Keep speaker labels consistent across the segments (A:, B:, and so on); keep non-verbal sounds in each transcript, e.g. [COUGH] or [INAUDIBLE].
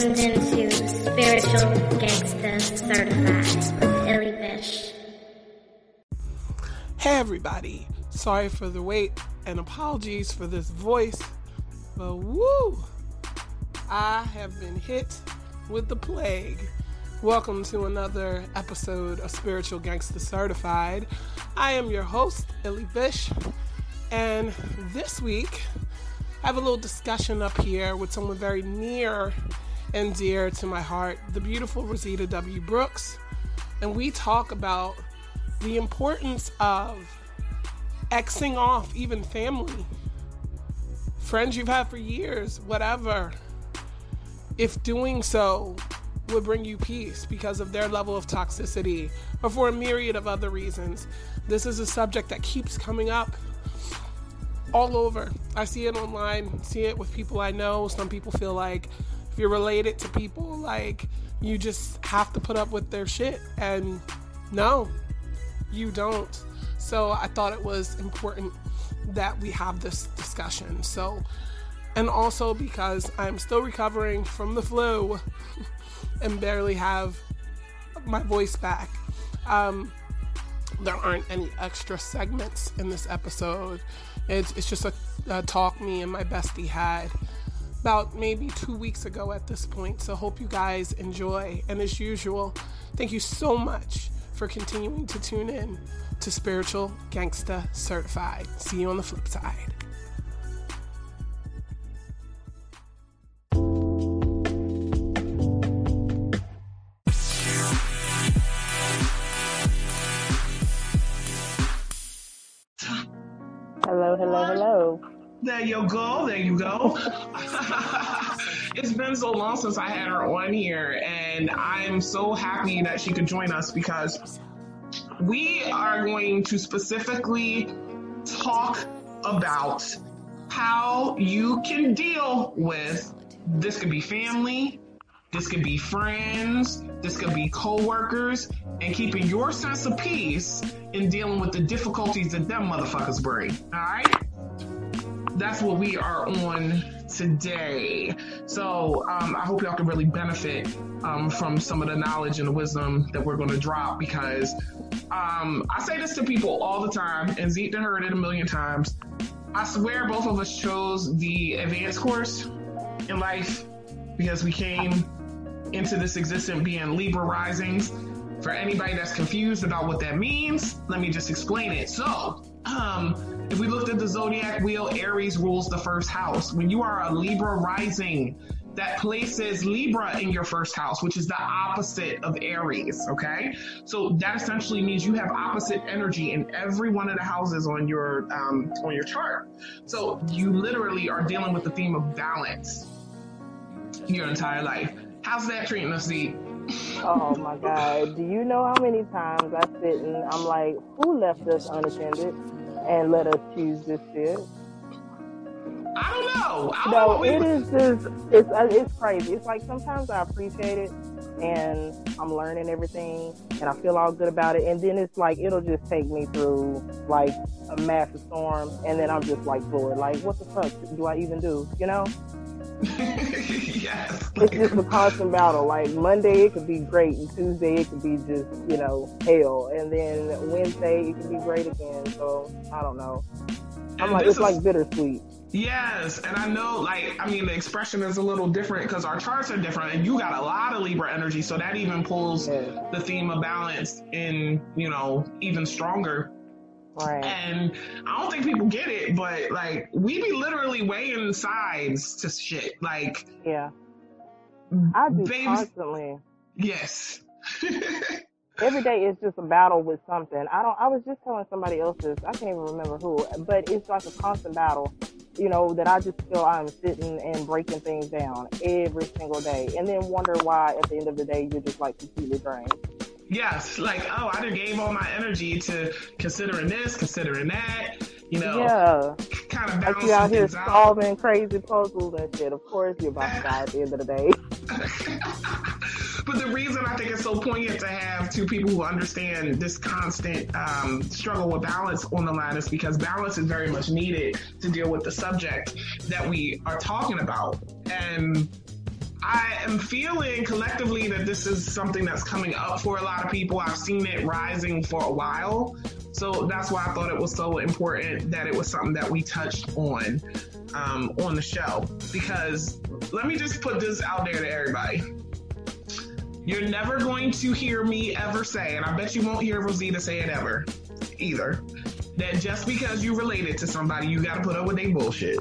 A: tuned into Spiritual Gangsta Certified with Illy Bish.
B: Hey everybody, sorry for the wait and apologies for this voice, but woo, I have been hit with the plague. Welcome to another episode of Spiritual Gangsta Certified. I am your host, Illy Bish, and this week I have a little discussion up here with someone very near and dear to my heart, the beautiful Rosita W. Brooks. And we talk about the importance of Xing off even family, friends you've had for years, whatever. If doing so would bring you peace because of their level of toxicity or for a myriad of other reasons. This is a subject that keeps coming up all over. I see it online, see it with people I know. Some people feel like if you're related to people, like you just have to put up with their shit. And no, you don't. So I thought it was important that we have this discussion. So, and also because I'm still recovering from the flu [LAUGHS] and barely have my voice back. Um, there aren't any extra segments in this episode. It's, it's just a, a talk me and my bestie had about maybe two weeks ago at this point. So, hope you guys enjoy. And as usual, thank you so much for continuing to tune in to Spiritual Gangsta Certified. See you on the flip side.
C: Hello, hello, hello.
B: There you go. There you go. [LAUGHS] it's been so long since I had her on here, and I'm so happy that she could join us because we are going to specifically talk about how you can deal with this could be family, this could be friends, this could be coworkers, and keeping your sense of peace in dealing with the difficulties that them motherfuckers bring. All right? That's what we are on today. So um, I hope y'all can really benefit um, from some of the knowledge and the wisdom that we're going to drop because um, I say this to people all the time, and Zeke heard it a million times. I swear both of us chose the advanced course in life because we came into this existence being Libra risings. For anybody that's confused about what that means, let me just explain it. So, um, if we looked at the zodiac wheel, Aries rules the first house. When you are a Libra rising, that places Libra in your first house, which is the opposite of Aries. Okay, so that essentially means you have opposite energy in every one of the houses on your um, on your chart. So you literally are dealing with the theme of balance your entire life. How's that treating us, Zeke?
C: Oh my God. Do you know how many times I sit and I'm like, who left us unattended and let us choose this shit?
B: I don't know. I don't
C: No,
B: know.
C: it is just, it's, uh, it's crazy. It's like sometimes I appreciate it and I'm learning everything and I feel all good about it. And then it's like, it'll just take me through like a massive storm and then I'm just like bored. Like, what the fuck do I even do? You know? [LAUGHS]
B: yes.
C: it's just a constant battle. Like Monday, it could be great, and Tuesday, it could be just you know hell, and then Wednesday, it could be great again. So I don't know. I'm
B: And
C: like, it's like
B: is-
C: bittersweet.
B: Yes, and I know, like, I mean, the expression is a little different because our charts are different, and you got a lot of Libra energy, so that even pulls
C: Yeah.
B: the theme of balance in, you know, even stronger.
C: Right.
B: And I don't think people get it, but like, we be literally weighing sides to shit. Like,
C: Yeah. I do
B: Babes-
C: constantly.
B: yes. [LAUGHS]
C: Every day is just a battle with something. I don't. I was just telling somebody else this. I can't even remember who, but it's like a constant battle. You know that I just feel I'm sitting and breaking things down every single day, and then wonder why at the end of the day you're just like completely drained.
B: Yes. Like, oh, I done gave all my energy to considering this, considering that, you know,
C: Yeah.
B: kind of
C: Like you out here
B: things out.
C: solving crazy puzzles and shit. Of course you're about to die at the end of the day. [LAUGHS]
B: but the reason I think it's so poignant to have two people who understand this constant um, struggle with balance on the line is because balance is very much needed to deal with the subject that we are talking about. And I am feeling collectively that this is something that's coming up for a lot of people. I've seen it rising for a while. So that's why I thought it was so important that it was something that we touched on um, on the show. Because let me just put this out there to everybody. You're never going to hear me ever say, and I bet you won't hear Rosita say it ever either, that just because you related to somebody, you got to put up with their bullshit.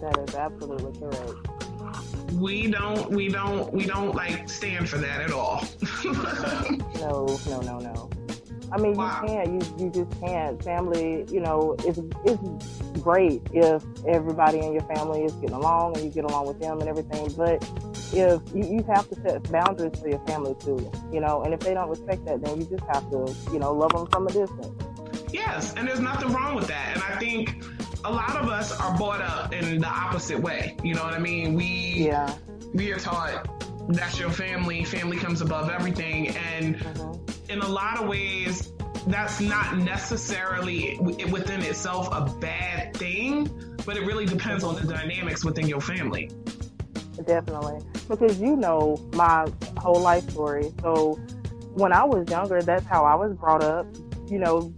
C: That is absolutely correct.
B: We don't, we don't, we don't like stand for that at all. [LAUGHS]
C: no, no, no, no. I mean, wow. you can't. You you just can't. Family, you know, it's it's great if everybody in your family is getting along and you get along with them and everything. But if you, you have to set boundaries for your family too, you know, and if they don't respect that, then you just have to, you know, love them from a distance.
B: Yes, and there's nothing wrong with that. And I think a lot of us are brought up in the opposite way. You know what I mean? We
C: yeah.
B: we are taught that's your family. Family comes above everything, and mm-hmm. in a lot of ways, that's not necessarily within itself a bad thing, but it really depends on the dynamics within your family.
C: Definitely, because you know my whole life story. So when I was younger, that's how I was brought up. You know,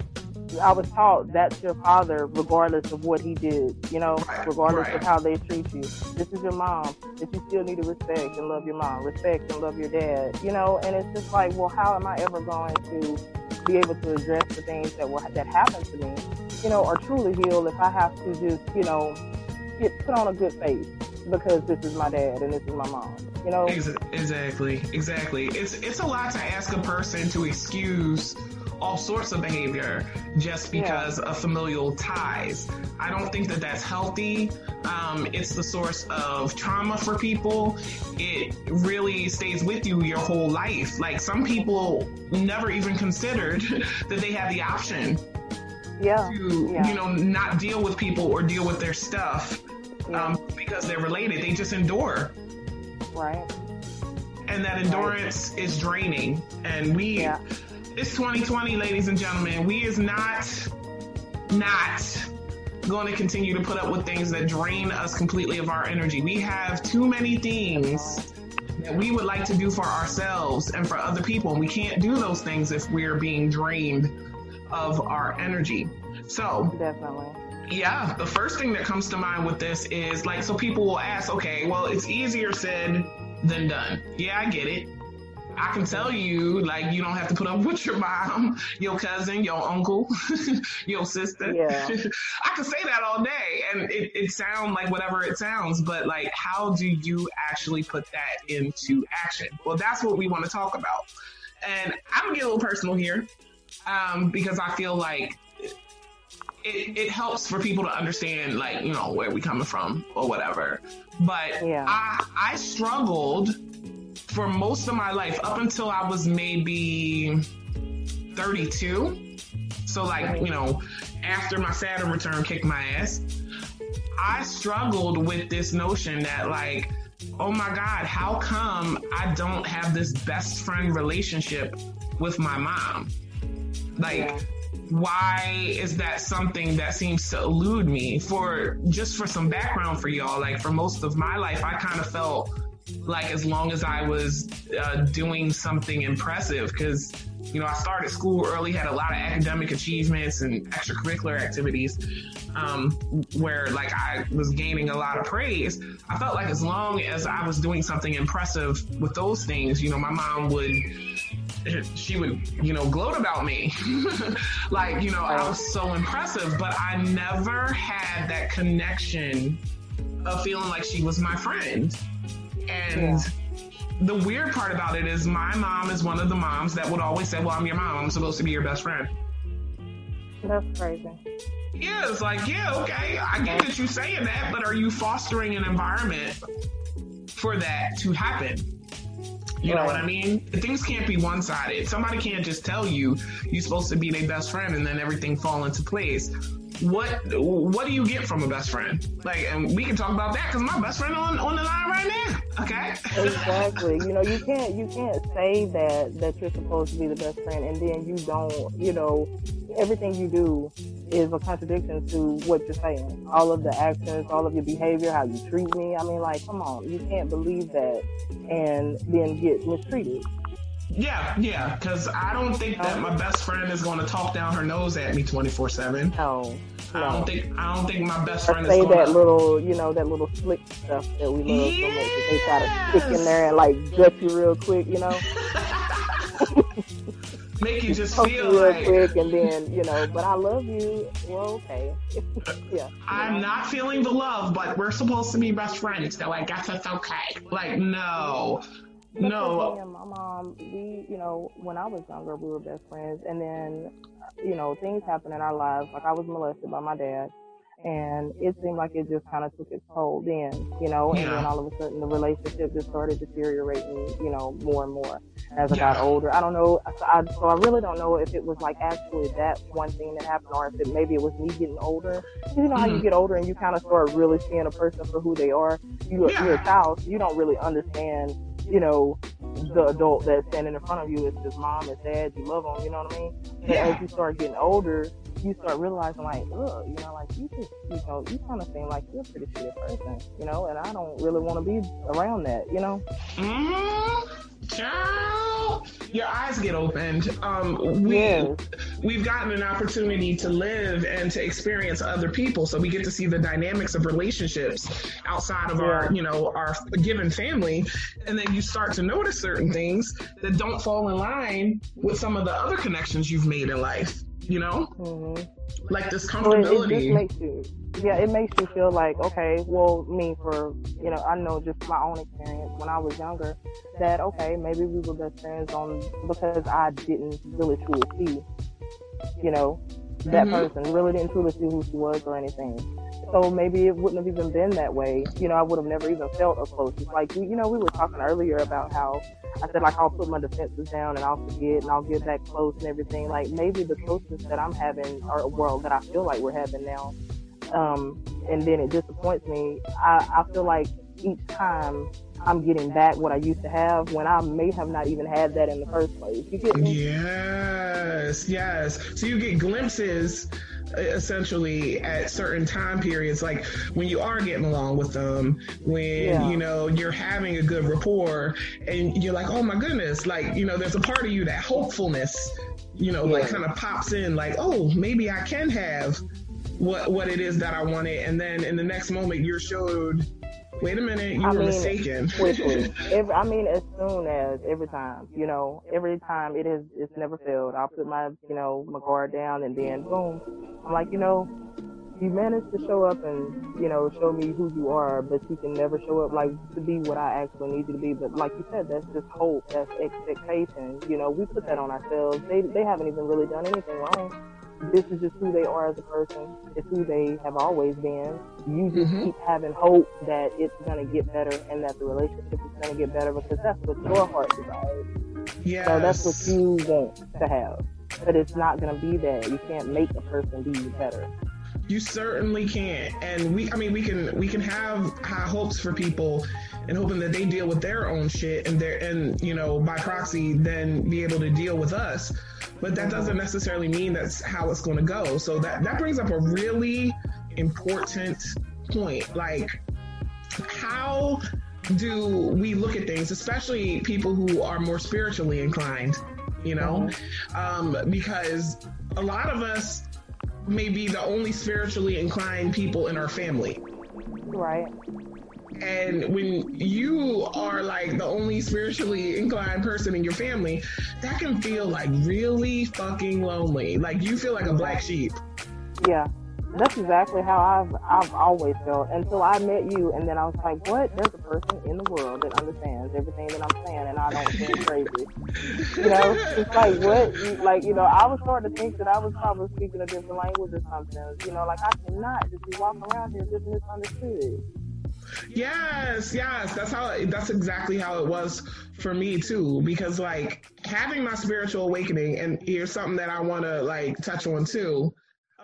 C: I was taught that's your father, regardless of what he did, you know, right, regardless right. of how they treat you. This is your mom, that you still need to respect and love your mom, respect and love your dad, you know, and it's just like, well, how am I ever going to be able to address the things that were, that happened to me, you know, or truly heal if I have to just, you know, get put on a good face because this is my dad and this is my mom. You know?
B: Exactly, exactly. It's it's a lot to ask a person to excuse all sorts of behavior just because yeah. of familial ties. I don't think that that's healthy. Um, it's the source of trauma for people. It really stays with you your whole life. Like some people never even considered [LAUGHS] that they had the option
C: yeah.
B: to,
C: yeah.
B: you know, not deal with people or deal with their stuff um, because they're related. They just endure.
C: Right.
B: And that endurance right. is draining. And we, it's 2020, ladies and gentlemen. We is not, not going to continue to put up with things that drain us completely of our energy. We have too many things that we would like to do for ourselves and for other people. And we can't do those things if we're being drained of our energy. So,
C: definitely.
B: Yeah, the first thing that comes to mind with this is like, so people will ask, okay, well, it's easier said than done. Yeah, I get it. I can tell you, like, you don't have to put up with your mom, your cousin, your uncle, [LAUGHS] your sister.
C: Yeah. [LAUGHS]
B: I can say that all day and it, it sounds like whatever it sounds, but like, how do you actually put that into action? Well, that's what we want to talk about. And I'm gonna get a little personal here, um, because I feel like it, it, helps for people to understand like you know where we coming from or whatever but
C: yeah.
B: i i struggled for most of my life up until I was maybe 32. So like, you know, after my Saturn return kicked my ass, I struggled with this notion that like, oh my God, how come I don't have this best friend relationship with my mom? Like, why is that something that seems to elude me? For just for some background for y'all, like for most of my life, I kind of felt like as long as I was uh, doing something impressive because you know I started school early, had a lot of academic achievements and extracurricular activities um, where like I was gaining a lot of praise. I felt like as long as I was doing something impressive with those things, you know, my mom would she would, you know, gloat about me. [LAUGHS] like, you know, I was so impressive, but I never had that connection of feeling like she was my friend. And yeah. the weird part about it is my mom is one of the moms that would always say, Well, I'm your mom. I'm supposed to be your best friend.
C: That's crazy.
B: Yeah, it's like, yeah, okay, I get that you're saying that, but are you fostering an environment for that to happen? You right. know what I mean? Things can't be one sided. Somebody can't just tell you you're supposed to be their best friend and then everything fall into place. What what do you get from a best friend? Like, and we can talk about that because my best friend on on the line right now. Okay.
C: exactly. You know, you [LAUGHS] can't you can't say that that you're supposed to be the best friend and then you don't. You know, everything you do is a contradiction to what you're saying. All of the actions, all of your behavior, how you treat me. I mean, like, come on, you can't believe that and then get mistreated.
B: Yeah, yeah, because I don't think that my best friend is going to talk down her nose at me twenty four seven.
C: No,
B: I don't think I don't think my best
C: or
B: friend
C: say
B: is going
C: that
B: to.
C: little, you know, that little slick stuff that we love so much. That they try to stick in there and like gut you real quick, you know, [LAUGHS] [LAUGHS]
B: Make you just
C: poke
B: feel
C: you real
B: like
C: quick, and then you know, but I love you. Well, okay, [LAUGHS] yeah.
B: I'm not feeling the love, but we're supposed to be best friends, so I guess it's okay. Like, no,
C: Because me
B: no.
C: and my mom, we, you know, when I was younger, we were best friends, and then, you know, things happened in our lives. Like I was molested by my dad, and it seemed like it just kind of took its toll then, you know.
B: yeah.
C: And then all of a sudden, the relationship just started deteriorating, you know, more and more as I
B: Yeah.
C: got older. I don't know. So I, so I really don't know if it was like actually that one thing that happened, or if it maybe it was me getting older. You know how you
B: Mhm.
C: get older and you kind of start really seeing a person for who they are. You,
B: Yeah.
C: You're a child, so you don't really understand you know, the adult that's standing in front of you is his mom, his dad, you love them, you know what I mean? But
B: Yeah.
C: as you start getting older, you start realizing like, ugh, you know, like you just, you know, you kind of seem like you're a pretty shitty person, you know, and I don't really want to be around that, you know?
B: Mm-hmm. Child, your eyes get opened. Um, we
C: Yes.
B: we've gotten an opportunity to live and to experience other people, so we get to see the dynamics of relationships outside of our, you know, our given family, and then you start to notice certain things that don't fall in line with some of the other connections you've made in life. You know,
C: hmm
B: like this
C: So it, it just makes you, yeah, it makes you feel like, okay, well, me for, you know, I know just my own experience when I was younger, that okay, maybe we were best friends on because I didn't really truly see, you know, that
B: Mhm.
C: person really didn't truly see who she was or anything. So maybe it wouldn't have even been that way. You know, I would have never even felt a closeness. Like, you know, we were talking earlier about how I said, like, I'll put my defenses down and I'll forget and I'll get back close and everything. Like, maybe the closeness that I'm having, or well, that I feel like we're having now, um, and then it disappoints me. I, I feel like each time I'm getting back what I used to have when I may have not even had that in the first place. You get me?
B: Yes, yes. So you get glimpses uh, essentially at certain time periods, like when you are getting along with them, when
C: Yeah.
B: you know you're having a good rapport, and you're like, oh my goodness, like you know, there's a part of you that hopefulness, you know, like kind of pops in, like, oh, maybe I can have what what it is that I wanted, and then in the next moment you're showed. Wait a minute, you
C: I
B: were
C: mean,
B: mistaken. [LAUGHS]
C: quickly. [LAUGHS] Every, I mean, as soon as every time, you know, every time it is, it's never failed. I'll put my, you know, my guard down, and then boom, I'm like, you know, you managed to show up and, you know, show me who you are, but you can never show up like to be what I actually need you to be. But like you said, that's just hope, that's expectation. You know, we put that on ourselves. They they haven't even really done anything wrong. This is just who they are as a person. It's who they have always been. You just
B: Mhm.
C: keep having hope that it's gonna get better and that the relationship is gonna get better because that's what your heart desires.
B: Yes.
C: So that's what you want to have. But it's not gonna be that. You can't make a person be better.
B: You certainly can't. and we. I mean, we can we can have high hopes for people, and hoping that they deal with their own shit, and their and you know by proxy then be able to deal with us. But that doesn't necessarily mean that's how it's going to go. So that that brings up a really important point. Like, how do we look at things, especially people who are more spiritually inclined? You know, um, because a lot of us may be the only spiritually inclined people in our family.
C: Right.
B: And when you are like the only spiritually inclined person in your family, that can feel like really fucking lonely. Like you feel like a black sheep.
C: Yeah. That's exactly how I've I've always felt until I met you, and then I was like, "What? There's a person in the world that understands everything that I'm saying, and I don't seem [LAUGHS] crazy." You know, it's like what? Like you know, I was starting to think that I was probably speaking a different language or something. You know, like I cannot just be walking around here just misunderstood.
B: Yes, yes, that's how. That's exactly how it was for me too. Because like having my spiritual awakening, and here's something that I want to like touch on too.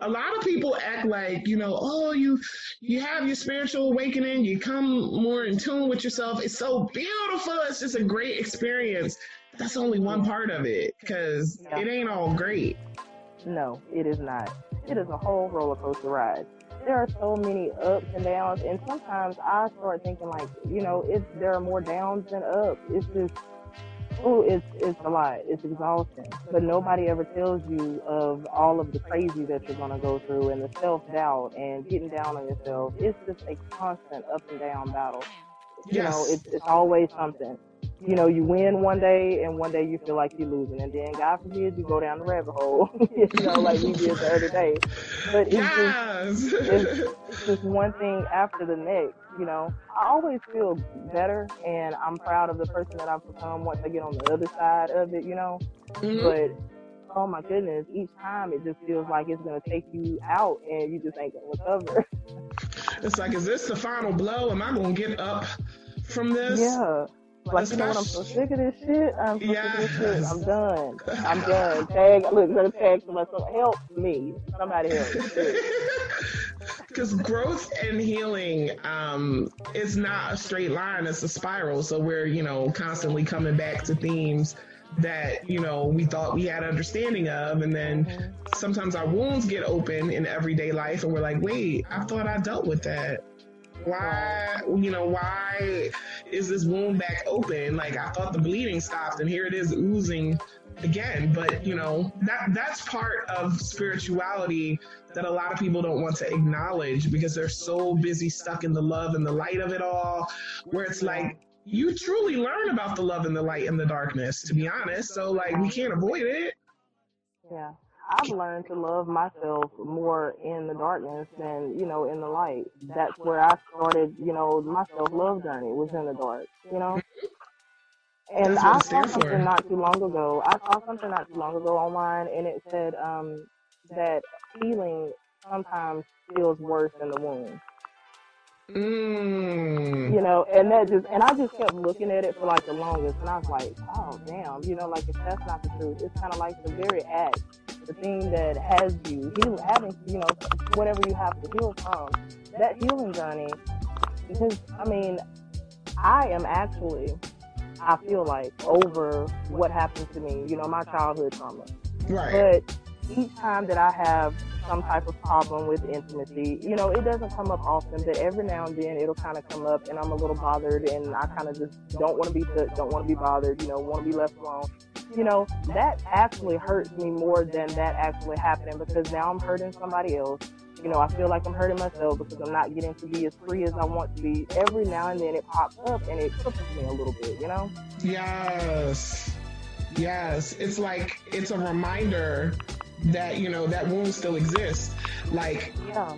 B: a lot of people act like, you know, oh, you you have your spiritual awakening, you come more in tune with yourself. It's so beautiful. It's just a great experience. That's only one part of it because
C: Yeah.
B: it ain't all great.
C: No, it is not. It is a whole roller coaster ride. There are so many ups and downs, and sometimes I start thinking like, you know, it's there are more downs than ups. It's just, oh, it's it's a lot. It's exhausting. But nobody ever tells you of all of the crazy that you're gonna go through and the self doubt and getting down on yourself. It's just a constant up and down battle. You know, it's it's always something you know, you win one day and one day you feel like you're losing, and then God forbid you go down the rabbit hole, [LAUGHS] you know, like we did the other day. But it's just it's, it's [LAUGHS] just one thing after the next, you know. I always feel better, and I'm proud of the person that I've become once I get on the other side of it, you know.
B: Mhm.
C: But oh my goodness, each time it just feels like it's gonna take you out, and you just ain't gonna recover.
B: It's like, is this the final blow? Am I gonna get up from this?
C: Yeah. Like, you know what? I'm so sick of this shit. I'm so sick of this shit. I'm done. [LAUGHS] I'm done. Tag, look, I'm gonna tag somebody. So help me. Somebody help me. [LAUGHS]
B: Because growth and healing um, is not a straight line; it's a spiral. So we're, you know, constantly coming back to themes that you know we thought we had understanding of, and then sometimes our wounds get open in everyday life, and we're like, "Wait, I thought I dealt with that." Why, you know, why is this wound back open? Like I thought the bleeding stopped, and here it is oozing again. But you know, that that's part of spirituality that a lot of people don't want to acknowledge because they're so busy stuck in the love and the light of it all, where it's like you truly learn about the love and the light and the darkness, to be honest. So like we can't avoid it.
C: Yeah. I've learned to love myself more in the darkness than, you know, in the light. That's where I started, you know, my self love journey was in the dark, you know? And I saw something
B: for.
C: not too long ago. I saw something not too long ago online and it said um, that healing sometimes feels worse than the wound.
B: Mm.
C: you know, and that just, and I just kept looking at it for like the longest, and I was like, oh damn, you know, like if that's not the truth, it's kind of like the very act, the thing that has you heal, having, you know, whatever you have to heal from, that healing journey, because I mean, I am actually, I feel like over what happened to me, you know, my childhood trauma,
B: Right.
C: but each time that I have some type of problem with intimacy, you know, it doesn't come up often, but every now and then it'll kind of come up and I'm a little bothered and I kind of just don't want to be touched, don't want to be bothered, you know, want to be left alone. You know, that actually hurts me more than that actually happening because now I'm hurting somebody else. You know, I feel like I'm hurting myself because I'm not getting to be as free as I want to be. Every now and then it pops up and it cripples me a little bit, you know?
B: Yes. Yes. It's like it's a reminder that, you know, that wound still exists. Like,
C: Yeah.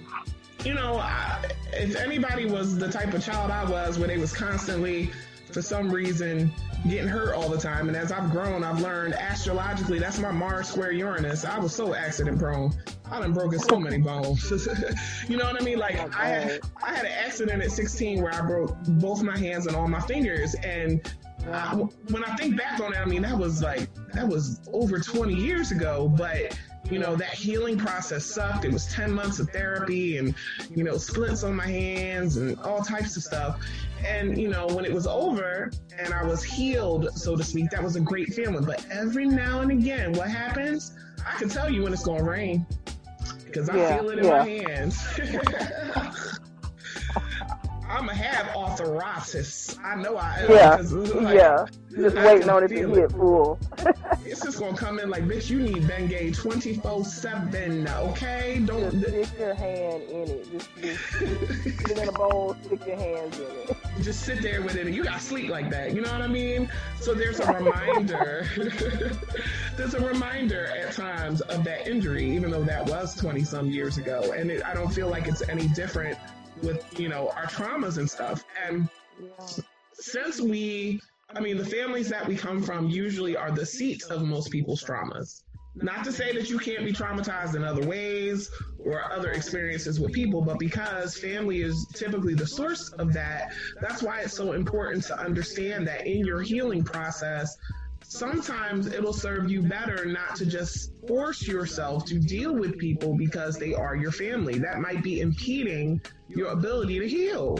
B: you know, I, if anybody was the type of child I was where they was constantly, for some reason, getting hurt all the time. And as I've grown, I've learned astrologically, that's my Mars square Uranus. I was so accident prone. I done broken so many bones. [LAUGHS] you know what I mean? Like oh, I had, I had an accident at 16 where I broke both my hands and all my fingers. And I, when I think back on it, I mean, that was like, that was over 20 years ago, but you know, that healing process sucked. It was 10 months of therapy and, you know, splits on my hands and all types of stuff. And, you know, when it was over and I was healed, so to speak, that was a great feeling. But every now and again, what happens? I can tell you when it's going to rain because I
C: Yeah,
B: feel it in
C: yeah.
B: my hands. [LAUGHS] I'm gonna have arthritis. I know I am.
C: Yeah.
B: like,
C: yeah. Just
B: I
C: waiting on it to get full.
B: It's just gonna come in like, bitch, you need Bengay 24 7, okay? Don't.
C: stick your hand in it. Just, just put it in a bowl, stick your hands in it.
B: just sit there with it and you gotta sleep like that you know what i mean so there's a reminder [LAUGHS] there's a reminder at times of that injury even though that was 20 some years ago and it, i don't feel like it's any different with you know our traumas and stuff. And since we i mean the families that we come from usually are the seats of most people's traumas. Not to say that you can't be traumatized in other ways or other experiences with people, but because family is typically the source of that, that's why it's so important to understand that in your healing process, sometimes it'll serve you better not to just force yourself to deal with people because they are your family. That might be impeding your ability to heal.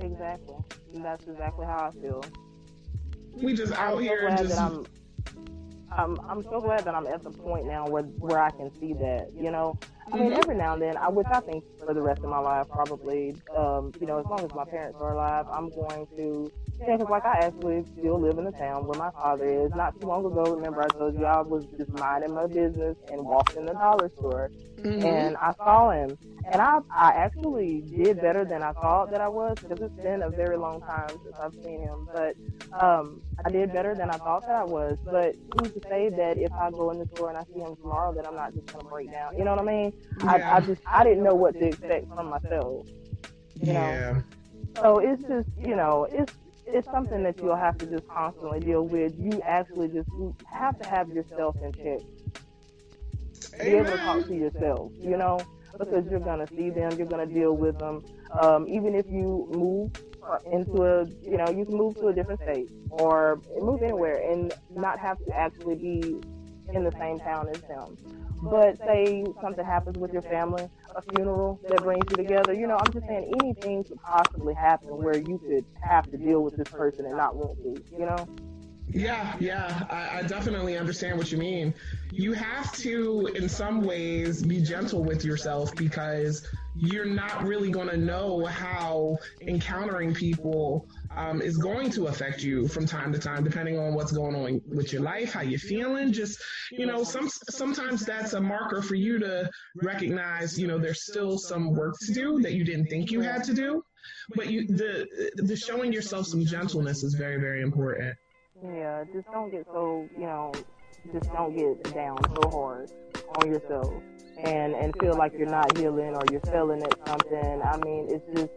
C: Exactly. That's exactly how I feel.
B: We just
C: I'm
B: out
C: so
B: here just
C: that I'm, I'm I'm so glad that I'm at the point now where where I can see that. You know, I mean,
B: Mhm.
C: every now and then, I which I think for the rest of my life, probably, um, you know, as long as my parents are alive, I'm going to. Yeah, because like I actually still live in the town where my father is. Not too long ago, remember I told you I was just minding my business and walked in the dollar store,
B: Mhm.
C: and I saw him, and I I actually did better than I thought that I was because it's been a very long time since I've seen him, but um, I did better than I thought that I was. But who's to say that if I go in the store and I see him tomorrow, that I'm not just gonna break down? You know what I mean? I, I just I didn't know what to expect from myself. You know,
B: yeah.
C: so it's just you know it's it's something that you'll have to just constantly deal with. You actually just have to have yourself in check. Be able to talk to yourself. You know, because you're gonna see them, you're gonna deal with them. Um, even if you move into a you know you can move to a different state or move anywhere and not have to actually be in the same town as them. But say something happens with your family, a funeral that brings you together, you know, I'm just saying anything could possibly happen where you could have to deal with this person and not want to, you know?
B: Yeah, yeah, I, I definitely understand what you mean. You have to, in some ways, be gentle with yourself because you're not really going to know how encountering people um, is going to affect you from time to time, depending on what's going on with your life, how you're feeling. Just, you know, some sometimes that's a marker for you to recognize, you know, there's still some work to do that you didn't think you had to do. But you, the the showing yourself some gentleness is very, very important.
C: Yeah, just don't get so, you know, just don't get down so hard on yourself and and feel like you're not healing or you're failing at something. I mean, it's just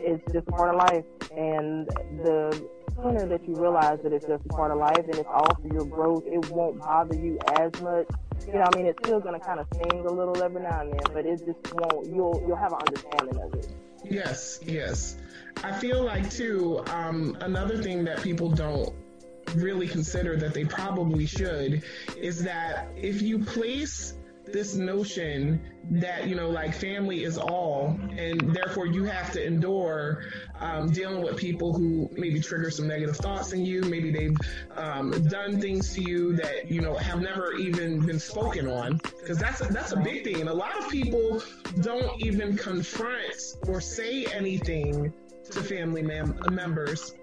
C: it's just part of life, and the sooner that you realize that it's just part of life and it's all for your growth, it won't bother you as much. You know, I mean, it's still gonna kind of sting a little every now and then, but it just won't. You'll you'll have an understanding of it.
B: Yes, yes. I feel like too, um, another thing that people don't really consider that they probably should is that if you place this notion that you know like family is all and therefore you have to endure um, dealing with people who maybe trigger some negative thoughts in you maybe they've um, done things to you that you know have never even been spoken on because that's that's a big thing. And a lot of people don't even confront or say anything to family mem- members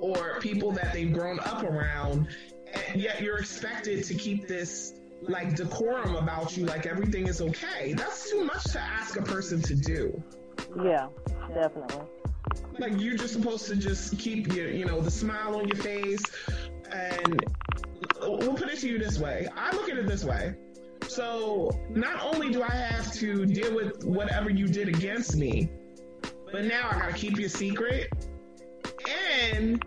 B: or people that they've grown up around and yet you're expected to keep this like decorum about you like everything is okay. That's too much to ask a person to do.
C: Yeah, definitely.
B: like you're just supposed to just keep your you know the smile on your face and we'll put it to you this way. I look at it this way. So not only do i have to deal with whatever you did against me but now i gotta keep your secret and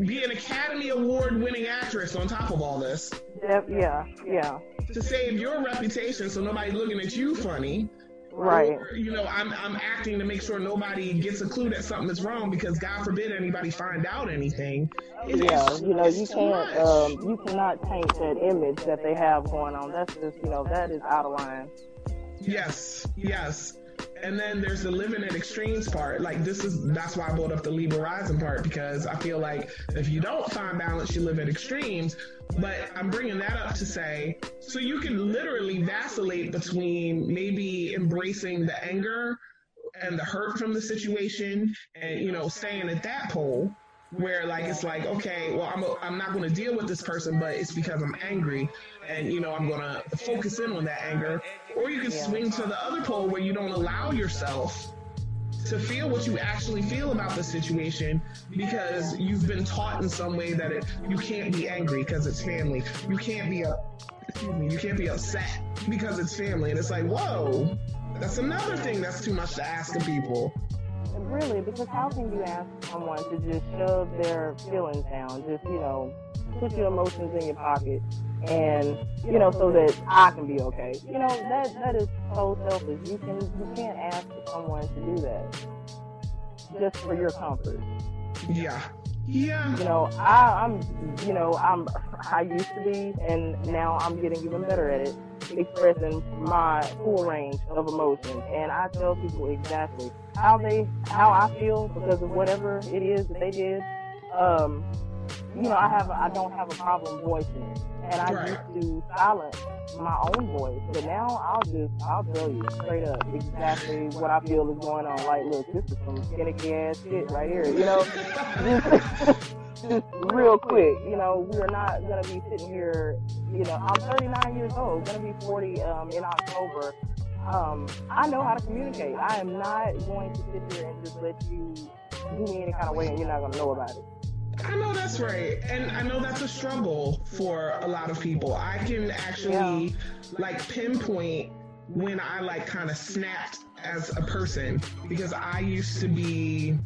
B: be an academy award winning actress on top of all this
C: Def- yeah, yeah,
B: to save your reputation so nobody's looking at you funny
C: right.
B: or, you know, I'm I'm acting to make sure nobody gets a clue that something is wrong because God forbid anybody find out anything. It-
C: Yeah, you know, you can't, um, you cannot paint that image that they have going on. That's just, you know, that is out of line.
B: Yes, yes. And then there's the living at extremes part. Like this is that's why I brought up the Libra rising part because I feel like if you don't find balance, you live at extremes. But I'm bringing that up to say, so you can literally vacillate between maybe embracing the anger and the hurt from the situation, and you know, staying at that pole where like it's like okay well i'm, a, I'm not going to deal with this person but it's because i'm angry and you know i'm going to focus in on that anger or you can
C: Yeah.
B: swing to the other pole where you don't allow yourself to feel what you actually feel about the situation because you've been taught in some way that it, you can't be angry because it's family. You can't be a excuse me you can't be upset because it's family. And it's like whoa that's another thing that's too much to ask of people.
C: Really, because how can you ask someone to just shove their feelings down, just, you know, put your emotions in your pocket and, you know, so that I can be okay? You know, that that is so selfish. You can you can't ask someone to do that just for your comfort.
B: Yeah, Yeah.
C: You know, I, I'm, you know, I'm, I used to be, and now I'm getting even better at it, expressing my full range of emotions. And I tell people exactly how they, how I feel because of whatever it is that they did. Um, you know, I have, I don't have a problem voicing and I
B: Right.
C: used to silence my own voice, but now I'll just, I'll tell you straight up exactly what I feel is going on. Like, look, this is some finicky ass shit right here, you know. Just- [LAUGHS] just real quick, you know, we're not gonna be sitting here. You know, I'm 39 years old, gonna be 40 um, in October. Um, I know how to communicate. I am not going to sit here and just let you do me any kind of way, and you're not gonna know about it.
B: I know that's right. And I know that's a struggle for a lot of people. I can actually like pinpoint when I like kind of snapped as a person because I used to be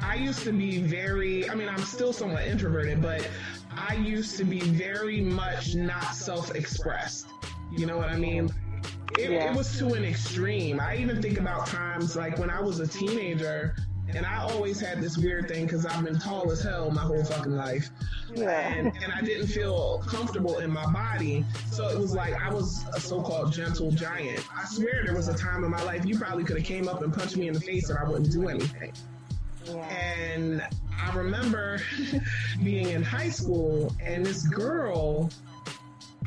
B: I used to be very I mean I'm still somewhat introverted, but I used to be very much not self-expressed. You know what I mean? Mm-hmm. It,
C: Yeah.
B: it was to an extreme. I even think about times like when I was a teenager and I always had this weird thing because I've been tall as hell my whole fucking life
C: Yeah.
B: and, and I didn't feel comfortable in my body. So it was like I was a so-called gentle giant. I swear there was a time in my life you probably could have came up and punched me in the face and I wouldn't do anything.
C: yeah.
B: And I remember [LAUGHS] being in high school and this girl,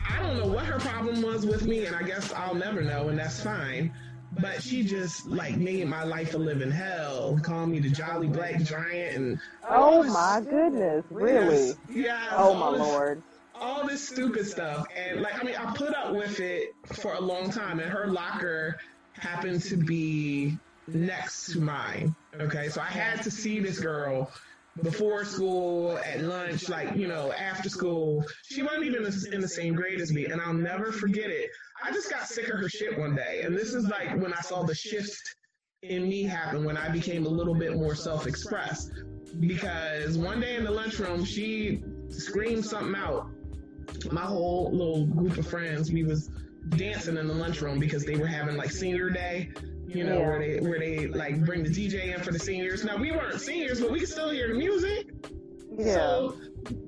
B: I don't know what her problem was with me, and I guess I'll never know, and that's fine. But she just like made my life a living hell, called me the jolly black giant, and
C: Oh my goodness, really?
B: Yes,
C: Oh my
B: this-
C: lord.
B: all this stupid stuff. And like, I mean, I put up with it for a long time, and her locker happened to be next to mine. Okay, so I had to see this girl before school, at lunch, like, you know, after school. She wasn't even in the same grade as me, and I'll never forget it. I just got sick of her shit one day, and this is like when I saw the shift in me happen when I became a little bit more self expressed. Because one day in the lunchroom, she screamed something out my whole little group of friends, we was dancing in the lunchroom because they were having like senior day, you know,
C: Yeah.
B: where they where they like bring the DJ in for the seniors. Now we weren't seniors, but we could still hear the music.
C: Yeah.
B: So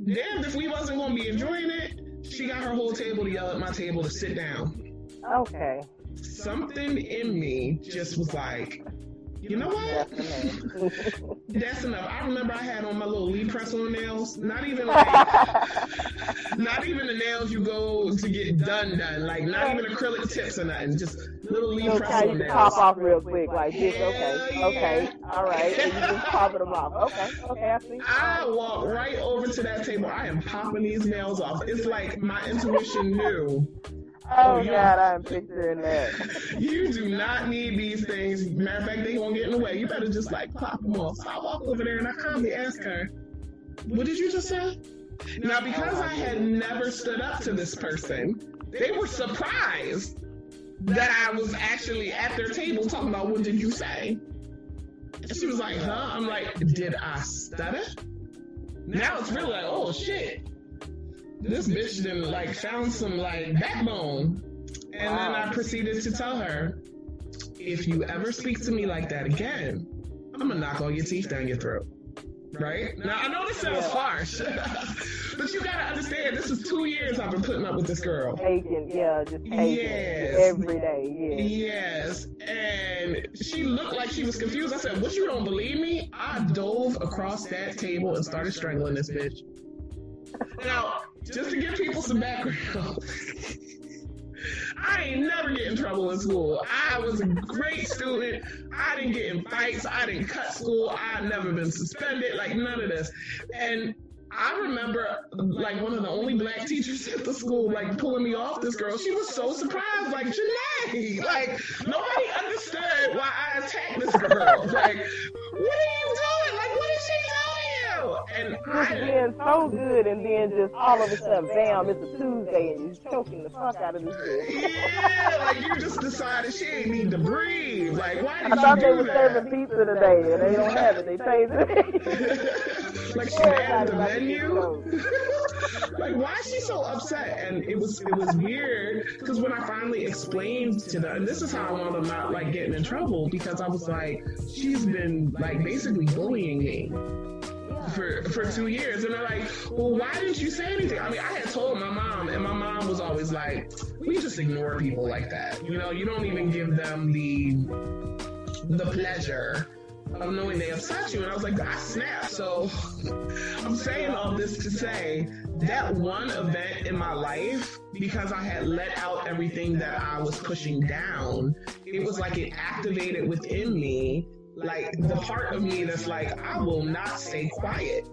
B: damned if we wasn't gonna be enjoying it. She got her whole table to yell at my table to sit down.
C: Okay.
B: Something in me just was like, you know what? That's enough. I remember I had on my little Lee press on nails. Not even like [LAUGHS] not even the nails you go to get done done. Like not even acrylic tips or nothing. Just little Lee
C: So
B: press on
C: can pop off real quick like this. Okay.
B: Hell
C: Okay. All right. And you just popping them off. Okay. Okay. I see.
B: I walk right over to that table. I am popping these nails off. It's like my intuition knew
C: Oh, oh
B: yeah.
C: God, I'm picturing that. [LAUGHS]
B: you do not need these things. Matter of fact, they gonna get in the way. You better just like pop them off. So I walk over there and I calmly ask her, "What did you just say?" Now, because I had never stood up to this person, they were surprised that I was actually at their table talking about what did you say. And she was like, "Huh?" I'm like, "Did I stutter?" Now it's really like, "Oh shit." This bitch done like found some like backbone. And then I proceeded to tell her, if you ever speak to me like that again, I'm gonna knock all your teeth down your throat. Right? Now I know this sounds harsh, [LAUGHS] but you gotta understand this is two years I've been putting up with this girl.
C: Taking, yeah, just taking
B: Yes.
C: every day. Yeah.
B: Yes, and she looked like she was confused. I said, "What? You don't believe me?" I dove across that table and started strangling this bitch. Now, just to give people some background, I ain't never get in trouble in school. I was a great student. I didn't get in fights. I didn't cut school. I've never been suspended. Like none of this. And I remember like one of the only black teachers at the school like pulling me off this girl. She was so surprised, like Janae. Like nobody understood why I attacked this girl. Like, what are you doing? Like, what is she telling you? And I
C: being so good, and then just all of a sudden, bam! It's a Tuesday, and you're choking the fuck out of this bitch.
B: Yeah, like you just decided she ain't need to breathe. Like, why
C: I
B: did
C: thought they were
B: do
C: serving pizza today, and they don't have it. They changed it. [LAUGHS]
B: like she added the menu. [LAUGHS] like, why is she so upset? And it was it was weird because when I finally explained to them, and this is how I wound up not like getting in trouble because I was like, she's been like basically bullying me. For for two years, and they're like, "Well, why didn't you say anything?" I mean, I had told my mom, and my mom was always like, "We just ignore people like that. You know, you don't even give them the the pleasure." Of knowing they upset you, and I was like, I snapped. So I'm saying all this to say that one event in my life, because I had let out everything that I was pushing down, it was like it activated within me like the part of me that's like, I will not stay quiet.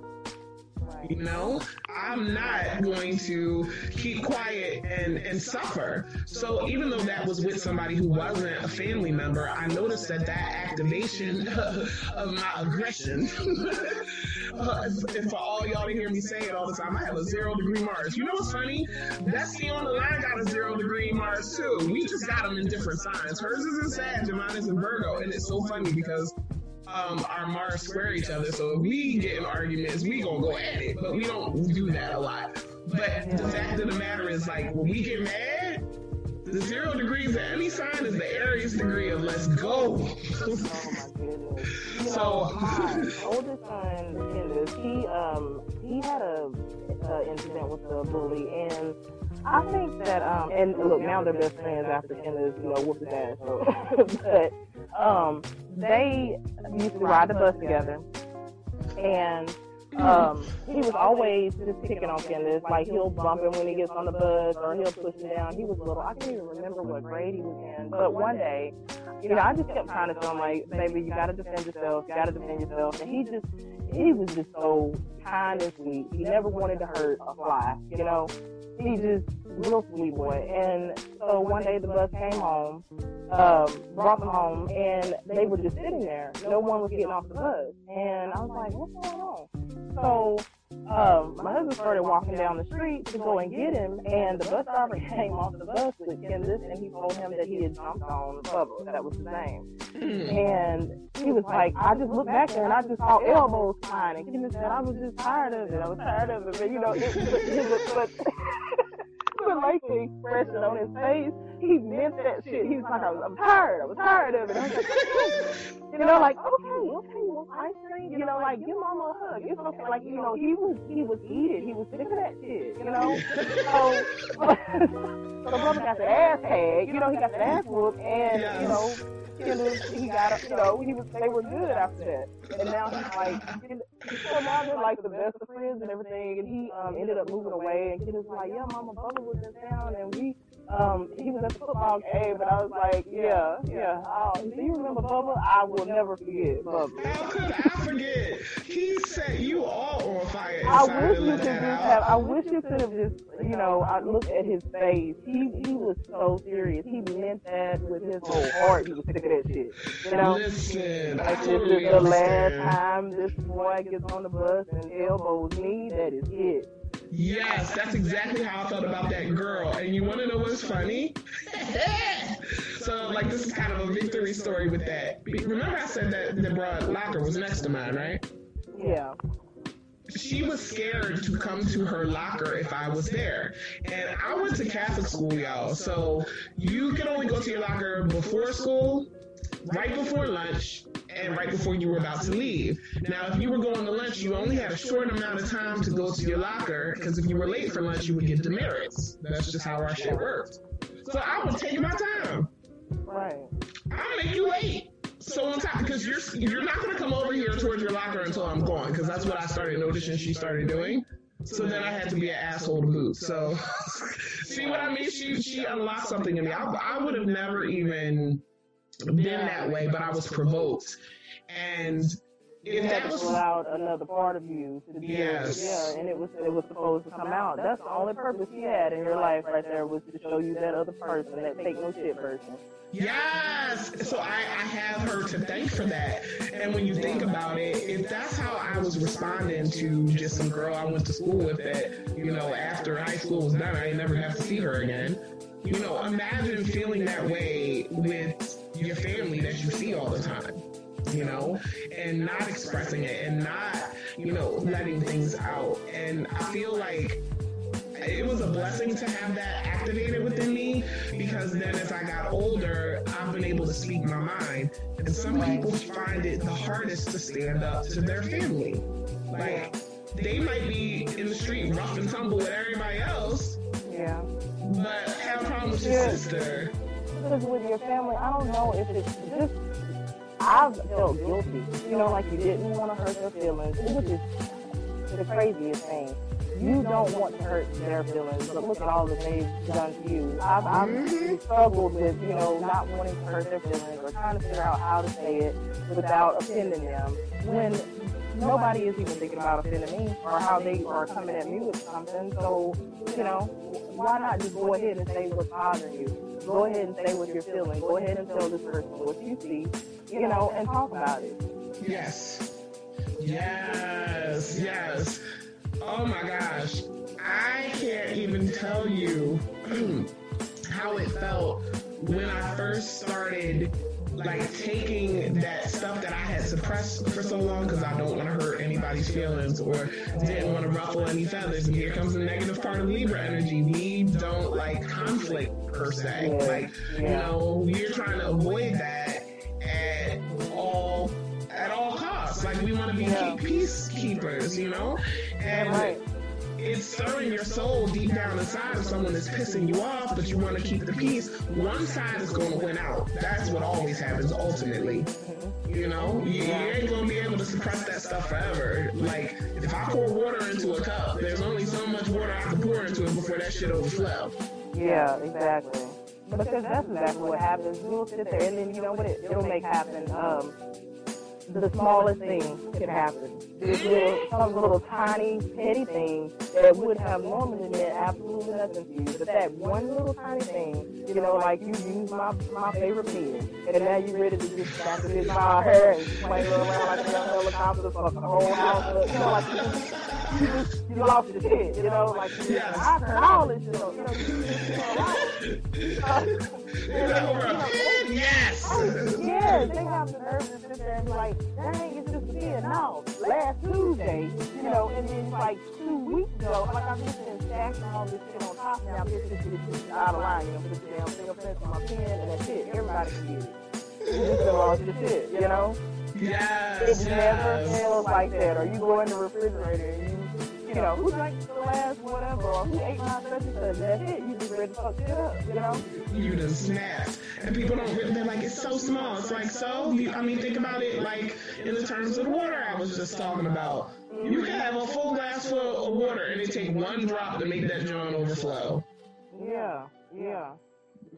B: You know, I'm not going to keep quiet and, and suffer. So even though that was with somebody who wasn't a family member, I noticed that that activation [LAUGHS] of my aggression, [LAUGHS] uh, for all y'all to hear me say it all the time, I have a zero degree Mars. You know what's funny? Destiny on the line got a zero degree Mars too. We just got them in different signs. Hers is in Sag and mine is in Virgo, and it's so funny because um, our Mars square each other. So if we get in arguments, we gonna go at it, but we don't do that a lot. But the fact of the matter is, like, when we get mad, the zero degrees of any sign is the Aries degree of let's go.
C: Oh my [LAUGHS] goodness. You know,
B: So-
C: my oldest son, Kendis, he um he had a, a incident with a bully, and I think that um and look now they're best friends after Kendis, you know, whooped his ass. So, [LAUGHS] but um they used to ride the bus together, and um, [LAUGHS] he was always just picking on Candace. Like he'll bump him when he gets on the bus, or he'll push him down. He was little. I can't even remember what grade he was in. But one day, you know, I just kept trying to tell him like, baby, you gotta defend yourself. You gotta defend yourself. And he just, he was just so kind and sweet. He never wanted to hurt a fly. You know, he just real sweet boy. And so one day the bus came home, um, brought them home, and they were just sitting there. No one was getting off the bus. And I was like, what's going on? So um, my husband started walking down the street to go and get him, and the bus driver [LAUGHS] came off the bus with Kendis, and he told him that he had jumped on Bubba. That was his name. And he was like, I just looked back there and I just saw elbows flying. And Kendis said, I was just tired of it. I was tired of it. But, you know, it, it was, but, [LAUGHS] but like the expression on his face, he meant that shit. He was like, I was, I'm tired. I was tired of it. I like, you know, like, okay, okay, well, ice cream, you know, like, give mama a hug. It's okay. Like, you know, he was, he was heated. He was sick of that shit, you know? [LAUGHS] [LAUGHS] So, so the brother got the ass tag, you know, he got the ass whooped, and, you know, he got, you know, he was, they were good after that. And now he's like, so now they're like the best of friends and everything. And he um, ended up moving away. And Kendall's like, yeah, Mama Bubba was in town, and we, um, he was at the football game. But I was like, yeah, yeah. Oh, do you remember Bubba? I will never forget Bubba.
B: How could I forget? He set you all on fire.
C: I wish you could just have. I wish you could have just, you know, I looked at his face. He he was so serious. He meant that with his whole heart. He was sick of that shit. You know.
B: Listen, I
C: Like this is the last time this boy gets on the bus and elbows me. That is it.
B: Yes, that's exactly how I felt about that girl. And you want to know what's funny? [LAUGHS] so, like, this is kind of a victory story with that. Remember, I said that the broad locker was next to mine, right?
C: Yeah.
B: she was scared to come to her locker if I was there. And I went to Catholic school, y'all. So you can only go to your locker before school, right before lunch, and right before you were about to leave. Now, if you were going to lunch, you only had a short amount of time to go to your locker because if you were late for lunch, you would get demerits. That's just how our shit works. So I would take my time.
C: Right.
B: I'll make you wait. So on top, because you're you're not gonna come over here towards your locker until I'm gone, because that's what I started noticing she started doing. So then I had to be an asshole to boot. So [LAUGHS] see what I mean? She she unlocked something in me. I, I would have never even been that way, but I was provoked. And if that
C: to
B: was
C: out another part of you to be
B: Yes.
C: yeah, and it was it was supposed to come out. That's the only purpose you had in your life right there was to show you that other person, that take no shit person.
B: Yes. So I, I have her to thank for that. And when you think about it, if that's how I was responding to just some girl I went to school with that, you know, after high school was done, I never have to see her again. You know, imagine feeling that way with your family that you see all the time. You know, and not expressing it and not, you know, letting things out. And I feel like it was a blessing to have that activated within me because then as I got older, I've been able to speak my mind. And some people find it the hardest to stand up to their family. Like, they might be in the street rough and tumble with everybody else,
C: Yeah.
B: but have problems with your sister.
C: Because with your family, I don't know if it's just. I've felt guilty. You know, like you didn't want to hurt their feelings, which is the craziest thing. You don't want to hurt their feelings, but look at all that they've done to you. I've, I've struggled with, you know, not wanting to hurt their feelings or trying to figure out how to say it without offending them. When nobody is even thinking about offending me or how they are coming at me with something. So, you know, why not just go ahead and say what's bothering you? Go ahead and say what you're feeling. Go ahead and tell this person what you see, you know, and talk about it.
B: Yes. Yes, yes. Oh my gosh. I can't even tell you [CLEARS THROAT] how it felt when I first started like taking that stuff that I had suppressed for so long because I don't want to hurt anybody's feelings or didn't want to ruffle any feathers. And here comes the negative part of Libra energy. We don't like conflict per se. Like, you know, we're trying to avoid that at all at all costs. Like we want to be
C: Yeah.
B: peacekeepers, you know? And
C: right.
B: It's stirring your soul deep down inside of someone that's pissing you off, but you want to keep the peace. One side is going to win out. That's what always happens ultimately. You know, you, you ain't gonna be able to suppress that stuff forever. Like, if I pour water into a cup, there's only so much water I can pour into it before that shit overflow.
C: Yeah, exactly. Because that's exactly what happens. You'll sit there and then you know what it, it'll make happen. Um, the smallest thing can happen. This little, some little tiny, petty thing that would have normally meant absolutely nothing to you. But that one little tiny thing, you know, like you use my my favorite pen, and now you're ready to just it in my hair and swing around like a helicopter, fuck the whole house. You know, like you just, you just you lost your shit. You know, like
B: Yes.
C: I turn all this shit up. You know, you just, you know,
B: Is that over a pen? Yes.
C: Oh, yeah, they have the nerve to sit there and be like, dang, it's just kid. No, last Tuesday, you know, and then like two weeks ago, like I'm just been stacking all this shit on top now. This is just out of line, you know, put this damn fingerprints on my pen and that's it. Everybody can get it. You just lost your shit, you know?
B: Yes.
C: It never
B: yes.
C: feels like that. Or you go in the refrigerator and you, you know, who drank the last whatever, or who ate my such and such. That's it. You just ready to fuck shit up, you know?
B: you done snapped. And people don't, re- they're like, it's so small. It's like, so? You, I mean, think about it like in the terms of the water I was just talking about. You can have a full glass full of water and it take one drop to make that joint overflow.
C: Yeah, yeah.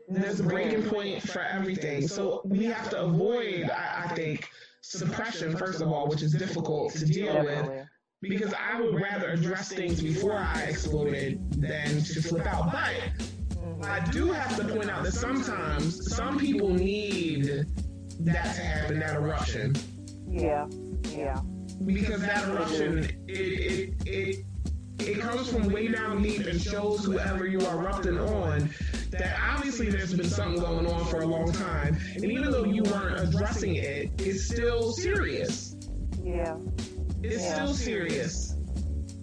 B: There's a breaking point for everything. So we have to avoid, I, I think, suppression, first of all, which is difficult to deal with.
C: Definitely.
B: Because I would rather address things before I exploded than to flip out. But I do have to point out that sometimes some people need that to happen, that eruption.
C: Yeah, yeah.
B: Because that eruption, it it it it comes from way down deep and shows whoever you are erupting on that obviously there's been something going on for a long time. And even though you weren't addressing it, it's still serious.
C: Yeah.
B: It's
C: Yeah.
B: still serious.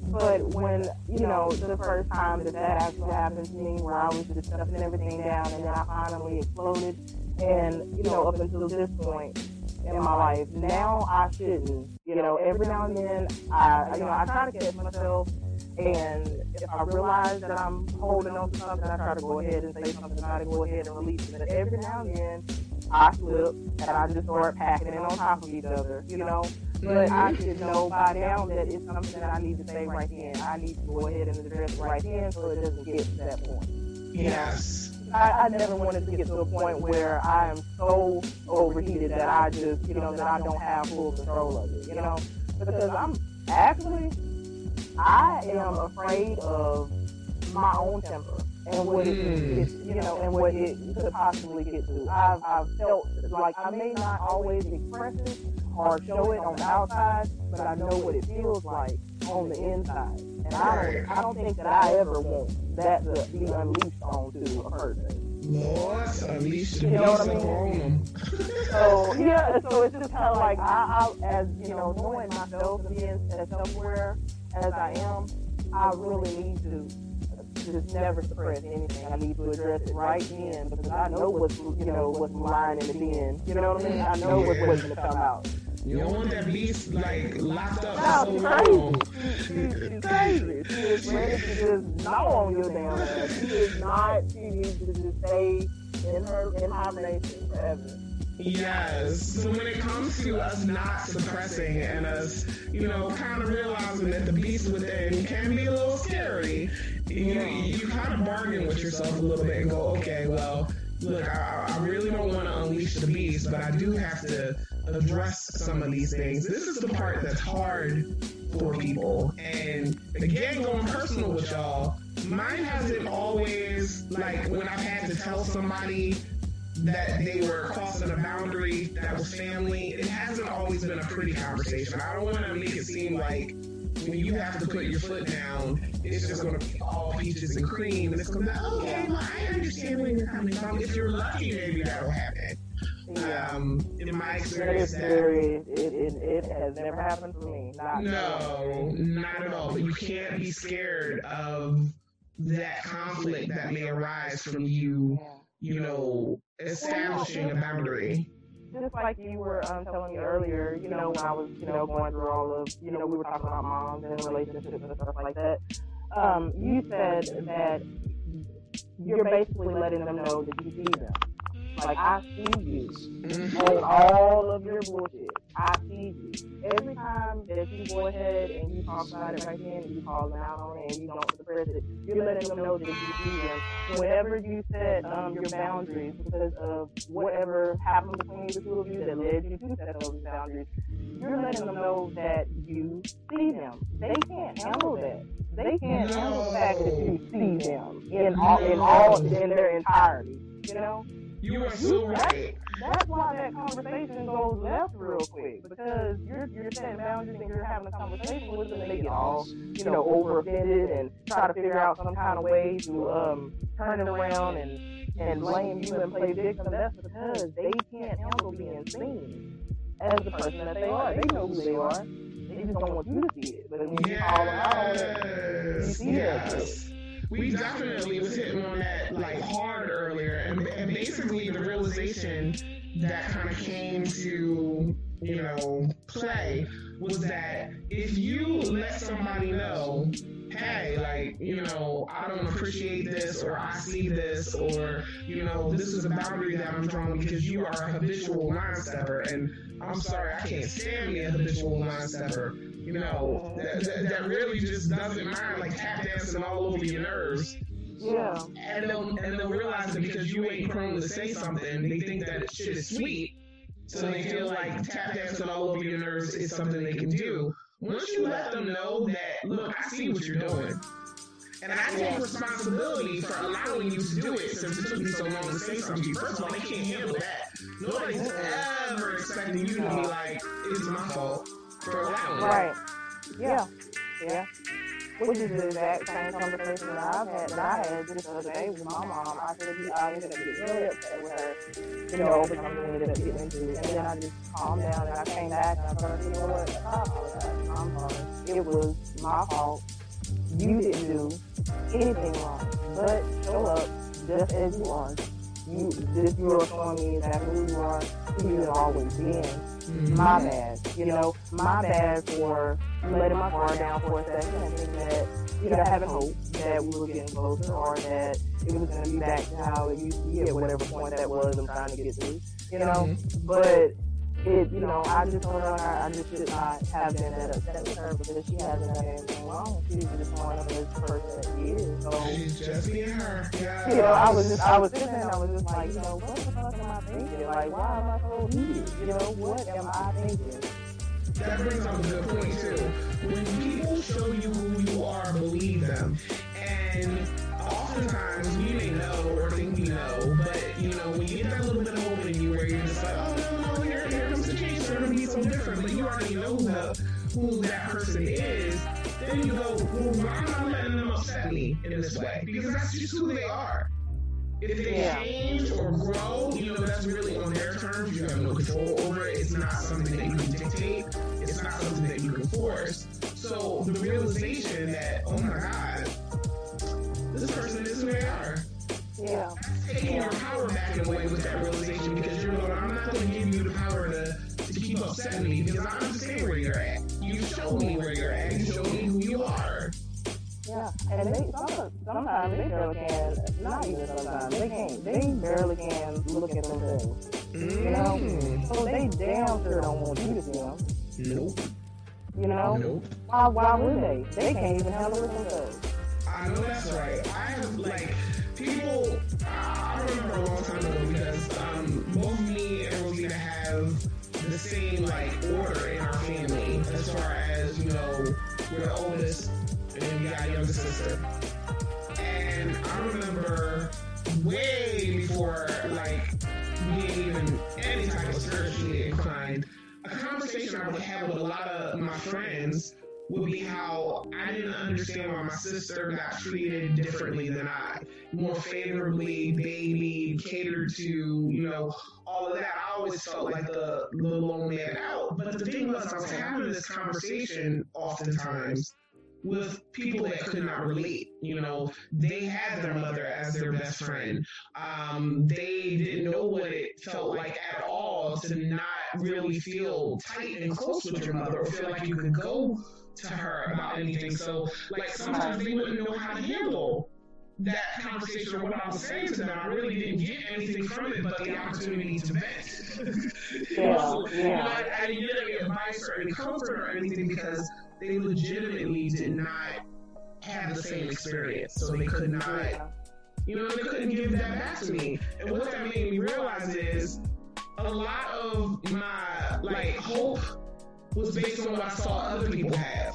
C: But when, you know, the first time that that actually happened to me, where I was just stuffing everything down and then I finally exploded, and, you know, up until this point in my life, now I shouldn't. You know, every now and then, I, you know, I try to catch myself, and if I realize that I'm holding on to something, I try to go ahead and say something about it, go ahead and release it. But every now and then, I slip, and I just start packing it on top of each other, you know? But I mm-hmm. should know by now that it's something that I need to say right then. I need to go ahead and address it right then so it doesn't get to that point.
B: Yes.
C: I, I never wanted to get to a point where I am so overheated that I just, you know, that I don't have full control of it, you know? Because I'm actually, I am afraid of my own temper and what it
B: Mm.
C: is, you know, and what it could possibly get to. I've, I've felt like I may not always express it or show it on the outside, but I know what it feels like on the inside. And I don't, I don't think that I ever want that to be unleashed onto a person.
B: Lord, unleash the
C: You know what I mean?
B: upon them.
C: So yeah, so it's just kind of like I, I, as you know, knowing myself and being as self-aware as I am, I really need to just never suppress anything. I need to address it right then because I know what's you know what's lying in the bin. You know what I mean? I know what's
B: Yeah.
C: what's gonna come out.
B: You don't want that beast like locked up
C: No,
B: so
C: crazy.
B: long.
C: She, she's crazy. She is ready to just gnaw on your damn ass. She is not. She needs to just stay in her in hibernation forever.
B: Yes. So when it comes to us not suppressing and us, you know, kind of realizing that the beast within can be a little scary, you you kind of bargain with yourself a little bit and go, okay, well, look, I, I really don't want to unleash the beast, but I do have to address some of these things. This is the part that's hard for people. And again, going personal with y'all, mine hasn't always like when I've had to tell somebody that they were crossing a boundary that was family, it hasn't always been a pretty conversation. I don't want to make it seem like when you have to put your foot down, it's just going to be all peaches and cream, and it's going to be okay. Well, I understand where you're coming from. If you're lucky, maybe that'll happen. Um, in my experience, that
C: very. It, it, it has never happened to me. Not
B: no, not at all. But you can't be scared of that conflict that may arise from you, you know, establishing a boundary.
C: just like you were um, telling me earlier, you know, when I was, you know, going through all of, you know, we were talking about moms and relationships and stuff like that. Um, you said that you're basically letting them know that you see them. Like, I see you on all of your bullshit. I see you. Every time that you go ahead and you talk about it right then and you call out on it and you don't suppress it, you're letting them know that you see them. Whenever you set um, your boundaries because of whatever happened between the two of you that led you to set those boundaries, you're letting them know that you see them. They can't handle that. They can't handle the fact that you see them in all in all in their entirety. You know?
B: You are so right.
C: That's why that conversation goes left real quick because you're you're setting boundaries and you're having a conversation with them and they get all you know over offended and try to figure out some kind of way to um turn it around and and blame you and play victim. That's because they can't handle being seen as the person that they are. They know who they are. They just don't want you to see it. But when you call them out you see
B: yes. We definitely was hitting on that like hard earlier, and, and basically the realization that kind of came to you know play was that if you let somebody know, hey, like you know, I don't appreciate this, or I see this, or you know, this is a boundary that I'm drawing because you are a habitual line stepper, and I'm sorry, I can't stand me a habitual line stepper. You know, that, that, that really just doesn't mind like tap dancing all over your nerves.
C: Yeah.
B: And they'll, and they'll realize that because you ain't prone to say something, they think that shit is sweet. So they feel like tap dancing all over your nerves is something they can do. Once you let them know that, look, I see what you're doing. And I take responsibility for allowing you to do it since it took me so long to say something. First of all, they can't handle that. Nobody's ever expecting you to be like, it's my fault for allowing it.
C: Right. Yeah. Yeah. Which is the exact same conversation that I've had that I had just the other day with my mom. I said I ended up really upset with her, you know, something we ended up getting into. And then I just calmed down and I came back and I told you know what. I'm sorry. It was my fault. You didn't do anything wrong. But show up just as you are. You this you are showing me exactly who you are, who you have always been my bad. You know, my bad for letting my guard down for a second and thinking that, you know, having hope that we were getting closer or that it was going to be back to how it used to be at whatever point that was I'm trying to get to, you know. Mm-hmm. But it, you know, I just told her I, just should not have been that upset with her because she hasn't done anything wrong. She's just one of this person that she is. So,
B: She's just being her.
C: you know, I was just, I was sitting there and I was just like, you know, what the fuck am I thinking? Like, why am I so heated? You know, what am I thinking?
B: That brings up a good point too. When people show you who you are, believe them. And oftentimes you may know or who, that person is, then you go, well, why am I letting them upset me in this way? Because that's just who they are. If they
C: Yeah.
B: change or grow, you know, that's really on their terms. You have no control over it. It's not something that you can dictate. It's not something that you can force. So the realization that, oh my God, this person is who they are.
C: Yeah.
B: Taking your power back in a way with that realization because you're going, I'm not going to give you the power to keep upsetting me because I understand where you're at. You showed me where you're at. You showed me who you are.
C: Yeah, and they some, sometimes they barely can. Not even sometimes they can't. They barely can look at themselves. You know,
B: Mm.
C: so they damn sure don't want you to see them.
B: Nope.
C: You know,
B: Nope.
C: why? Why would they? They can't even handle it themselves.
B: I know that's right. I have like people. I remember a long time ago because um, both me and Rosita have the same like order in our family as far as you know we're the oldest and then we got a younger sister. And I remember way before like being even any type of spiritually inclined, a conversation I would have with a lot of my friends would be how I didn't understand why my sister got treated differently than I. More favorably, baby, catered to, you know, all of that. I always felt like the, the lone man out. But the thing was, I was having this conversation oftentimes with people that could not relate. You know, they had their mother as their best friend. Um, they didn't know what it felt like at all to not really feel tight and close with your mother or feel like you could go to her about anything. So, like, sometimes they wouldn't know how to handle that conversation or what I was saying to them. I really didn't get anything from it but the opportunity to vent. [LAUGHS]
C: Yeah,
B: So, you know. I, I didn't get any advice or any comfort or anything because they legitimately did not have the same experience. So they could not,
C: Yeah.
B: you know, they couldn't give that back to me. And what that made me realize is a lot of my like hope was based on what I saw other people have.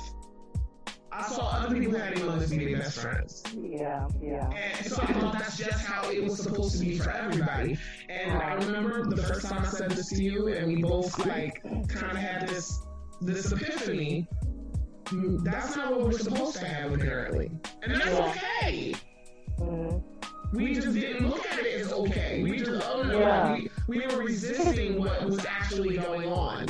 B: I saw other people having mothers be their best friends.
C: Yeah, yeah.
B: And so I thought that's just how it was supposed to be for everybody. And I remember the first time I said this to you, and we both like kind of had this this epiphany. Mm, That's not what we're supposed to have, apparently, and that's okay.
C: Mhm.
B: We just didn't look at it as okay. We just oh no,
C: Yeah.
B: we, we were resisting what was actually going on.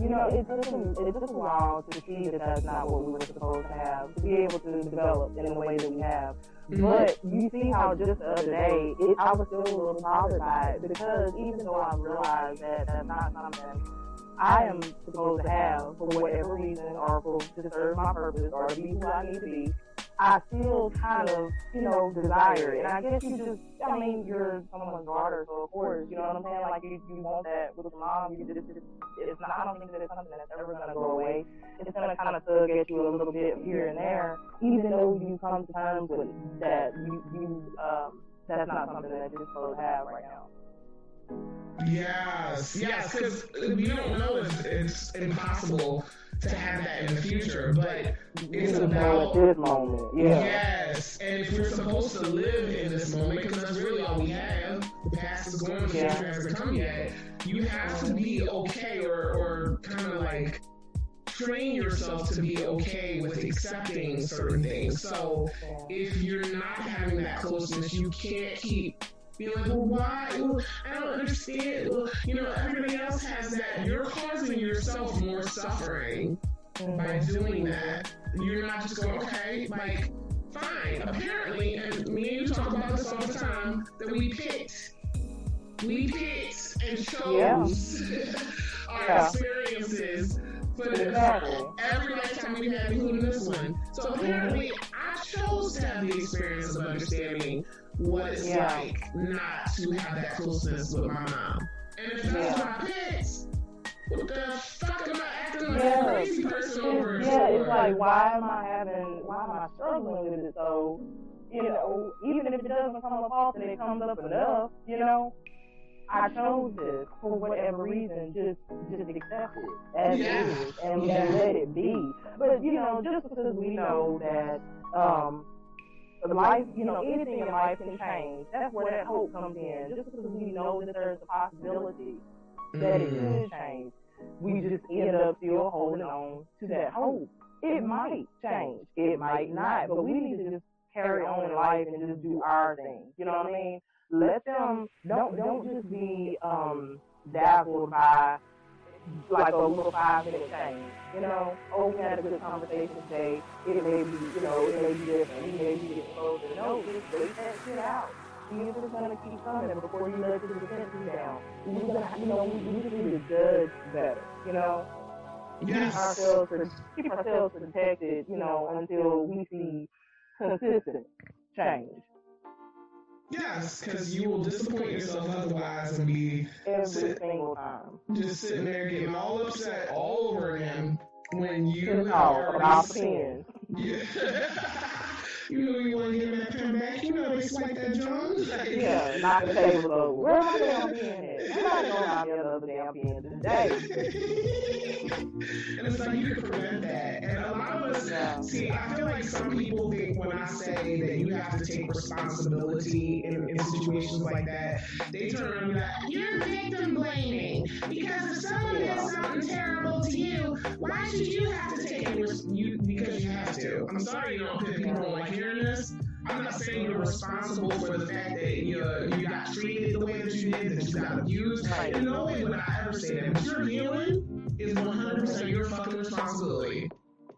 C: You know, it took a, it took a while to see that that's not what we were supposed to have, to be able to develop in the way that we have.
B: Mhm.
C: But you see how just the other day, it, I was still a little bothered by it because even though I realized that that's not something I am supposed to have for whatever reason or for to serve my purpose or to be who I need to be, I still kind of, you know, desire it. And I guess you just, I mean, you're someone's daughter, so of course, you know what I'm saying? Like, you, you want that with your mom. You just, it's, it's not, I don't think that it's something that's ever going to go away. It's going to kind of tug at you a little bit here and there, even though you come to terms with that you, you, um, that's not something that you're supposed to have right now.
B: Yes, yes, because we don't know if it's impossible to have that in the future, but it's about
C: this moment, yeah.
B: Yes, and if we're supposed to live in this moment, because that's really all we have, the past is gone, the
C: Yeah.
B: future hasn't come yet, you have to be okay or, or kind of like train yourself to be okay with accepting certain things. So if you're not having that closeness, you can't keep being like, well, why? Well, I don't understand. Well, you know, everybody else has that. You're causing yourself more suffering by doing that. You're not just going, okay, like, fine. Apparently, and me and you talk about this all the time, that we picked. We picked and chose our
C: Yeah.
B: experiences for the,
C: Exactly.
B: every lifetime we've had, including this one. So apparently, I chose to have the experience of understanding what it's
C: Yeah.
B: like not to have that closeness with my mom. And if that's
C: Yeah.
B: my pits, what the fuck am I acting like
C: Yeah.
B: a crazy person over
C: yeah,
B: for?
C: it's like why am I having why am I struggling with it so you know, even if it doesn't come up often, it comes up enough, you know. I chose this for whatever reason, just just accept it as
B: Yeah.
C: it is and,
B: Yeah.
C: and let it be. But you know, just because we know that um life, you know, anything in life can change. That's where that hope comes in. Just because we know that there's a possibility that it could change. We just end up still holding on to that hope. It might change. It might not. But we need to just carry on in life and just do our thing. You know what I mean? Let them don't don't just be um dazzled by like a little five minute change. You know, oh, we had a good conversation today. It may be, you know, it may be different. We may be closer. No, just wait that shit out. See if it's gonna keep coming before you let the defenses down. We're gonna, you know, we, we just need to judge better. You know, keep
B: Yes.
C: ourselves keep ourselves protected. You know, until we see consistent change
B: Yes, because you will disappoint yourself otherwise and be
C: every single time.
B: just sitting there getting all upset all over again when you have already
C: about pen.
B: Yeah. [LAUGHS] you know you want to get that pen back. You know they swipe that John. [LAUGHS] Like,
C: Yeah, knock the table over. Where my damn pen at? Somebody know about the other damn pen today. [LAUGHS]
B: and it's like you can prevent that. And a us,
C: Yeah.
B: see, I feel like some people think when I say that you have to take responsibility in, in situations like that, they turn around and be like, you're victim blaming. Because if someone does something terrible to you, why should you have to take it? You, because you have to. I'm sorry you don't, people don't like hearing this. I'm not saying you're responsible for the fact that you, you got treated the way that you did, that you got abused.
C: Right.
B: In no way would I ever say that. But your healing is 100% your fucking responsibility.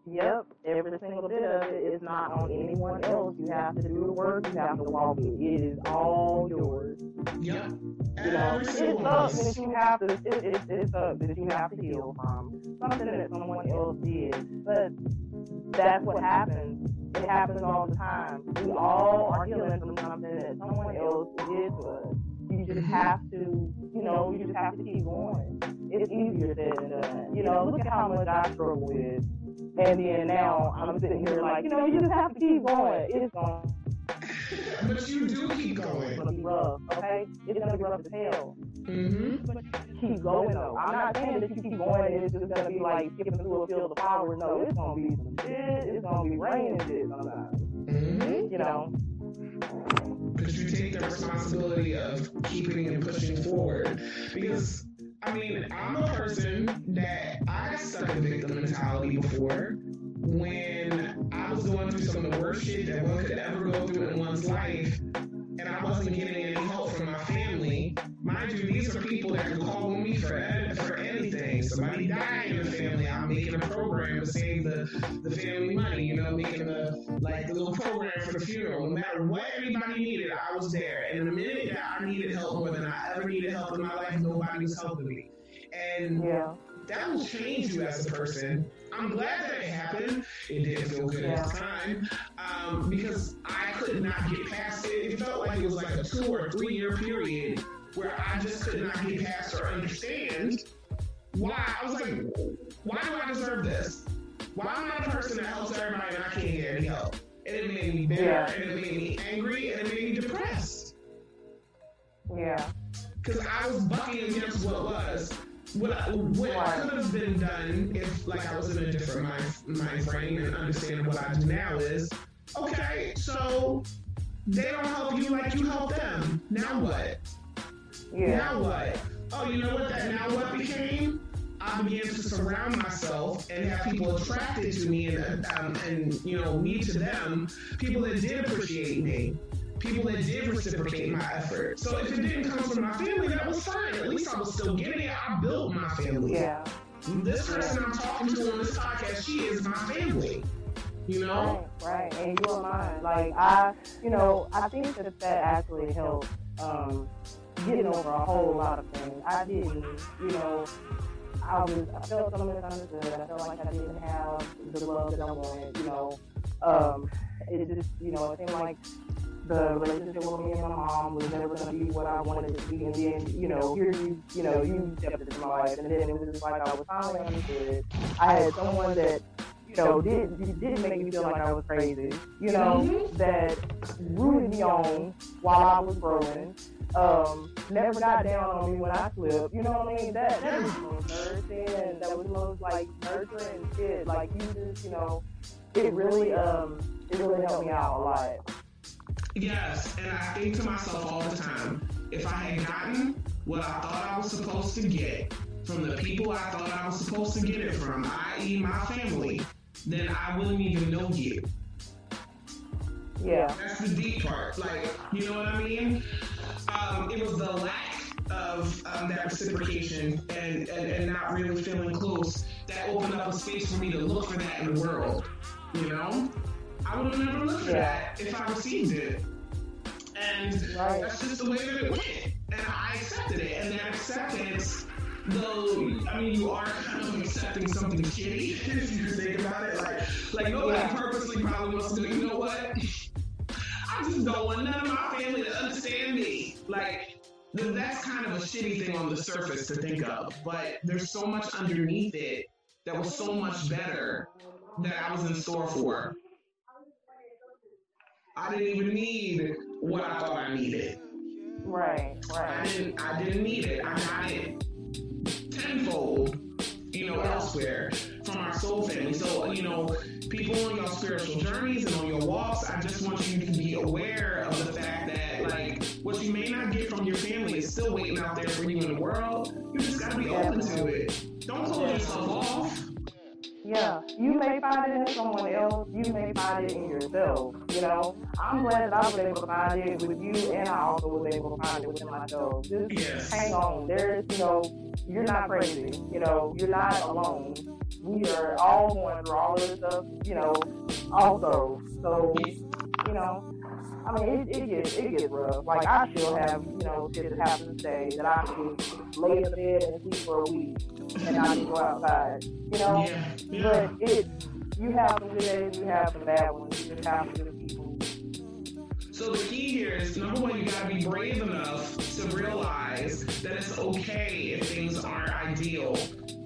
C: Yep, every single bit of it is not on anyone else. You have to do the work. You have to walk it. It is all yours.
B: Yep.
C: You know,
B: Every
C: it
B: single one of
C: sucks
B: us.
C: that you have to. It, it, it sucks that you have to heal from something that someone else did. But that's what happens. It happens all the time. We all are healing from something that someone else did to us. You just mm-hmm. have to, you know, you just have to keep going. It's easier than done. You know, look at how much I struggle with. And then now I'm sitting here like, you know, you just have to keep going. It's gonna,
B: But you do keep going.
C: It's
B: going.
C: gonna be rough, okay? It's gonna be rough as hell.
B: Mm-hmm.
C: keep going though. I'm not saying that you keep going and it's just gonna be like skipping through a field of flowers. No, it's gonna be some shit. It's gonna be raining shit sometimes.
B: Mm-hmm.
C: You know.
B: But you take the responsibility of keeping and pushing forward. Because, I mean, I'm a person that I got stuck in victim mentality before when I was going through some of the worst shit that one could ever go through in one's life, and I wasn't getting any help from my family. Mind you, these are people that can call me for, for Somebody died in the family, I'm making a program to save the, the family money, you know, making a like a little program for the funeral. No matter what everybody needed, I was there. And in the minute that I needed help more than I ever needed help in my life, nobody was helping me. And
C: Yeah.
B: that will change you as a person. I'm glad that it happened. It didn't feel good at the time um, because I could not get past it. It felt like it was like a two or three year period where I just could not get past or understand why. I was like, why do I deserve this? Why am I the person that helps everybody and I can't get any help? And it made me bitter,
C: Yeah.
B: and it made me angry, and it made me depressed
C: Yeah.
B: because I was bucking against what was. What, I- what
C: Right.
B: could have been done if, like, I was in a different mind, mind frame and understanding what I do now is, okay, so they don't help you like you help them. Now what?
C: Yeah.
B: Now what? Oh, you know what that now what became? I began to surround myself and have people attracted to me and, um, and you know, me to them, people that did appreciate me, people that did reciprocate my effort. So if it didn't come from my family, that was fine. At least I was still getting it. I built my family.
C: Yeah.
B: This person I'm talking to on this podcast, she is my family. You know?
C: Right, right. And you're mine. Like I, you know, I think that that actually helped um, getting over a whole lot of things. I didn't, you know, I was, I felt so misunderstood. I felt like I didn't have the love that I wanted. You know, um, it just, you know, it seemed like the relationship with me and my mom was never going to be what I wanted it to be. And then, you know, here you, you know, you stepped into my life, and then it was just like I was finally understood. I had someone that you know, did didn't make me feel like I was crazy. You know,
B: Mhm.
C: that rooted me on while I was growing. Um, never got down on me when I slipped. You know what I mean? That that was most and that was most like nurturing shit. Like you just, you know, it really um it really helped me out a lot.
B: Yes, and I think to myself all the time, if I had gotten what I thought I was supposed to get from the people I thought I was supposed to get it from, i.e., my family, then I wouldn't even know you.
C: Yeah.
B: That's the deep part. Like, you know what I mean? Um, it was the lack of um, that reciprocation and, and, and not really feeling close, that opened up a space for me to look for that in the world. You know? I would have never looked for
C: Yeah.
B: that if I received it. And
C: Right.
B: that's just the way that it went. And I accepted it. And that acceptance, though, I mean, you are kind of accepting something shitty [LAUGHS] if you think about it. Like, like nobody
C: Yeah.
B: purposely probably wants to do, you know what? I just don't want none of my family to understand me. Like, th- that's kind of a shitty thing on the surface to think of. But there's so much underneath it that was so much better that I was in store for. I didn't even need what I thought I needed.
C: Right, right.
B: I didn't I didn't need it. I got it tenfold, you know, elsewhere from our soul family. So, you know, people on your spiritual journeys and on your walks, I just want you to be aware of the fact that like what you may not get from your family is still waiting out there for you in the world. You just gotta be open to it. Don't close yourself off.
C: Yeah, you may find it in someone else. You may find it in yourself. You know, I'm glad that I was able to find it with you, and I also was able to find it within myself. Just
B: Yes.
C: hang on. There's, you know, you're not crazy. You know, you're not alone. We are all going through all of this stuff. You know, also. So, you know, I mean, it, it gets it gets rough. Like I still have, you know, shit that happens today that I can lay in the bed and sleep for a week and not even go outside. You know.
B: Yeah. Yeah.
C: But it, you have some good days, you have some bad ones. You just have some good people.
B: So the key here is number one, you gotta be brave enough to realize that it's okay if things aren't ideal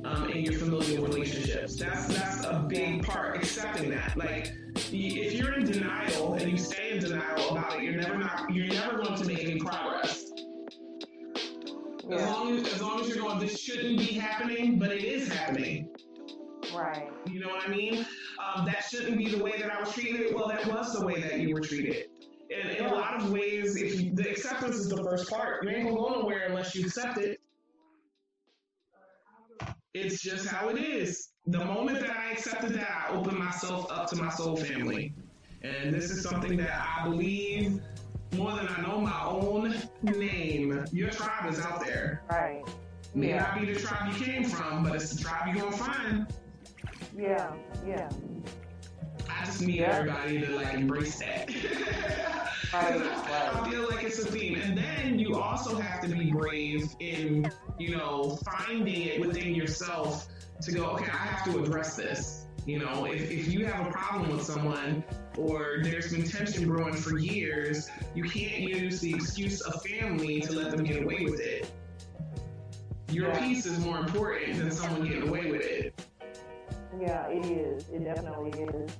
B: um, in your familial relationships. That's that's a big part. Accepting that, like, if you're in denial and you stay in denial about it, you're never not you're never going to make any progress. As
C: Yeah.
B: long as, as long as you're going, this shouldn't be happening, but it is happening.
C: Right.
B: You know what I mean? Um, that shouldn't be the way that I was treated. Well, that was the way that you were treated. And in a lot of ways, if you, the acceptance is the first part, you ain't gonna go nowhere unless you accept it. It's just how it is. The moment that I accepted that, I opened myself up to my soul family. And this is something that I believe more than I know my own name. Your tribe is out there.
C: Right.
B: May
C: Yeah.
B: not be the tribe you came from, but it's the tribe you're gonna find.
C: Yeah. Yeah.
B: I just need
C: Yeah.
B: everybody to like embrace that. [LAUGHS]
C: Right,
B: I feel like it's a theme. And then you also have to be brave in, you know, finding it within yourself to go, okay, I have to address this. You know, if, if you have a problem with someone or there's been tension brewing for years, you can't use the excuse of family to let them get away with it. Your
C: Yeah.
B: peace is more important than someone getting away with it.
C: Yeah, it is. It definitely is.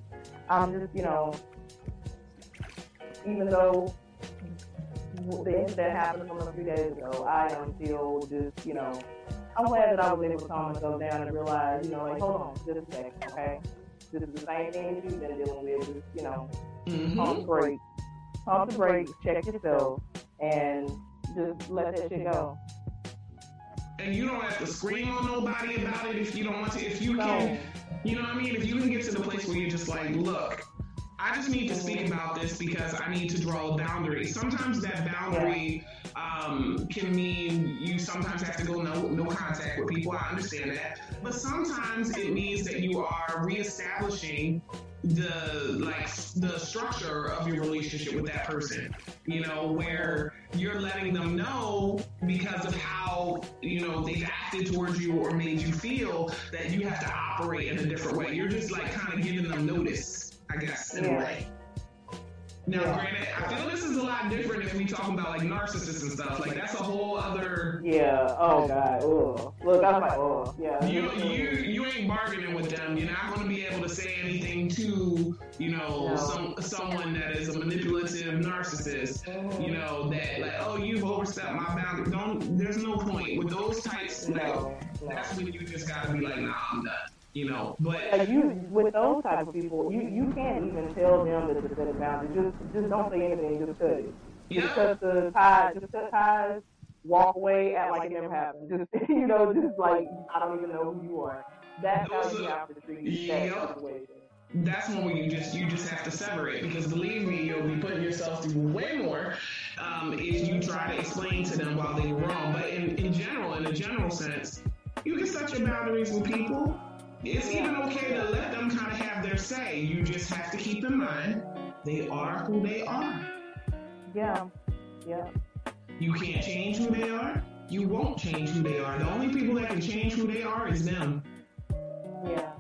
C: I'm just, you know, even though the incident happened from a few days ago, I am still just, you know, I'm glad that I was able to calm myself down and realize, you know, like, hold on, just a second, okay? This is the same thing that you've been dealing with. Just, you know,
B: Mhm.
C: pump the brakes, pump the brakes, check yourself, and just let that shit go.
B: And you don't have to scream on nobody about it if you don't want to. If you
C: So,
B: can, you know what I mean? If you can get to the place where you're just like, look, I just need to speak about this because I need to draw a boundary. Sometimes that boundary um, can mean you sometimes have to go no, no contact with people. I understand that. But sometimes it means that you are reestablishing the like the structure of your relationship with that person you know where you're letting them know because of how you know they've acted towards you or made you feel that you have to operate in a different way you're just like kind of giving them notice i guess in a way now granted i feel this is a lot different if we talking about like narcissists and stuff like that's a whole other
C: yeah, oh God, ugh. Look, I'm like, oh, yeah.
B: you, you you ain't bargaining with them. You're not going to be able to say anything to you know
C: No.
B: some someone that is a manipulative narcissist. You know that like oh you've overstepped my boundary. Don't there's no point with those types. Like,
C: No, no.
B: that's when you just got to be like nah I'm done. You know, but
C: you, with those type of people, you, you can't even tell them that set a boundary. Just just don't say anything. Just cut it. Just cut the ties. Just cut ties. Walk away. Act like it never happened. Just [LAUGHS] you know, just like I don't even know who you are. That's how you have to treat that situation.
B: that's when you just you just have to sever it because believe me, you'll be putting yourself through way more um, if you try to explain to them while they're wrong. But in, in general, in a general sense, you can set your boundaries with people. It's even okay to let them kind of have their say. You just have to keep in mind they are who they are.
C: Yeah, yeah.
B: You can't change who they are. You won't change who they are. The only people that can change who they are is them.
C: Yeah.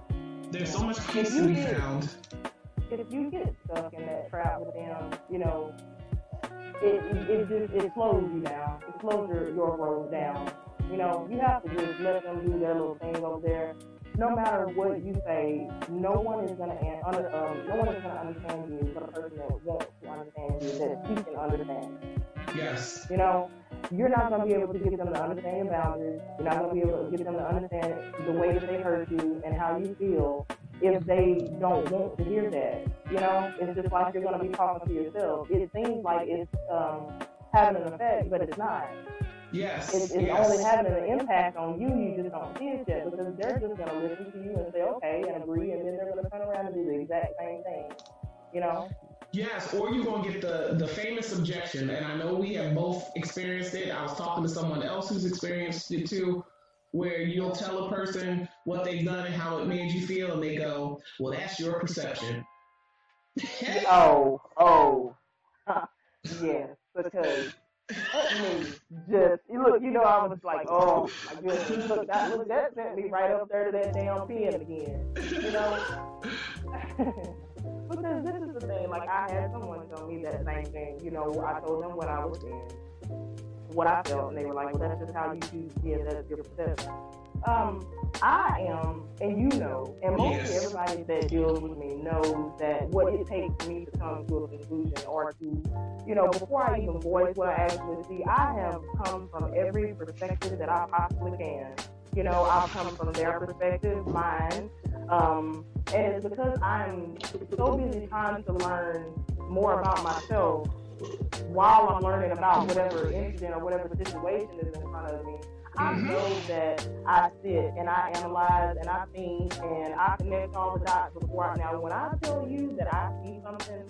B: There's so much peace to be found.
C: If you get stuck in that trap with them, you know, it it just it slows you down. It slows your your growth down. You know, you have to just let them do their little thing over there. No matter what you say, no one is gonna under, um, no one is gonna understand you but a person that wants to understand you, that you can understand.
B: Yes.
C: You know, you're not going to be able to get them to understand your boundaries. You're not going to be able to get them to understand the way that they hurt you and how you feel if they don't want to hear that. You know, it's just like you're going to be talking to yourself. It seems like it's um, having an effect, but it's not.
B: Yes.
C: It, it's
B: yes.
C: only having an impact on you. You just don't see it yet because they're just going to listen to you and say okay and agree, and then they're going to turn around and do the exact same thing. You know.
B: Yes, or you're gonna get the the famous objection, and I know we have both experienced it. I was talking to someone else who's experienced it too, where you'll tell a person what they've done and how it made you feel, and they go, "Well, that's your perception."
C: oh, oh, [LAUGHS] yes, because [LAUGHS] just you look, you know, I was like, oh my goodness, look, that look, that sent me right up there to that damn pen again, you know. [LAUGHS] Because this is the thing, like I had someone tell me that same thing. You know, I told them what I was saying, what I felt, and they were like, "Well, that's just how you choose. Yeah, that's your perception." Um, I am, and you know, and mostly
B: Yes.
C: everybody that deals with me knows that what it takes for me to come to a conclusion or to, you know, before I even voice what I actually see, I have come from every perspective that I possibly can. You know, I've come from their perspective, mine, um, and it's because I'm so busy trying to learn more about myself while I'm learning about whatever incident or whatever situation is in front of me. I
B: Mhm.
C: know that I sit and I analyze and I think and I connect all the dots before I. Now, when I tell you that I see something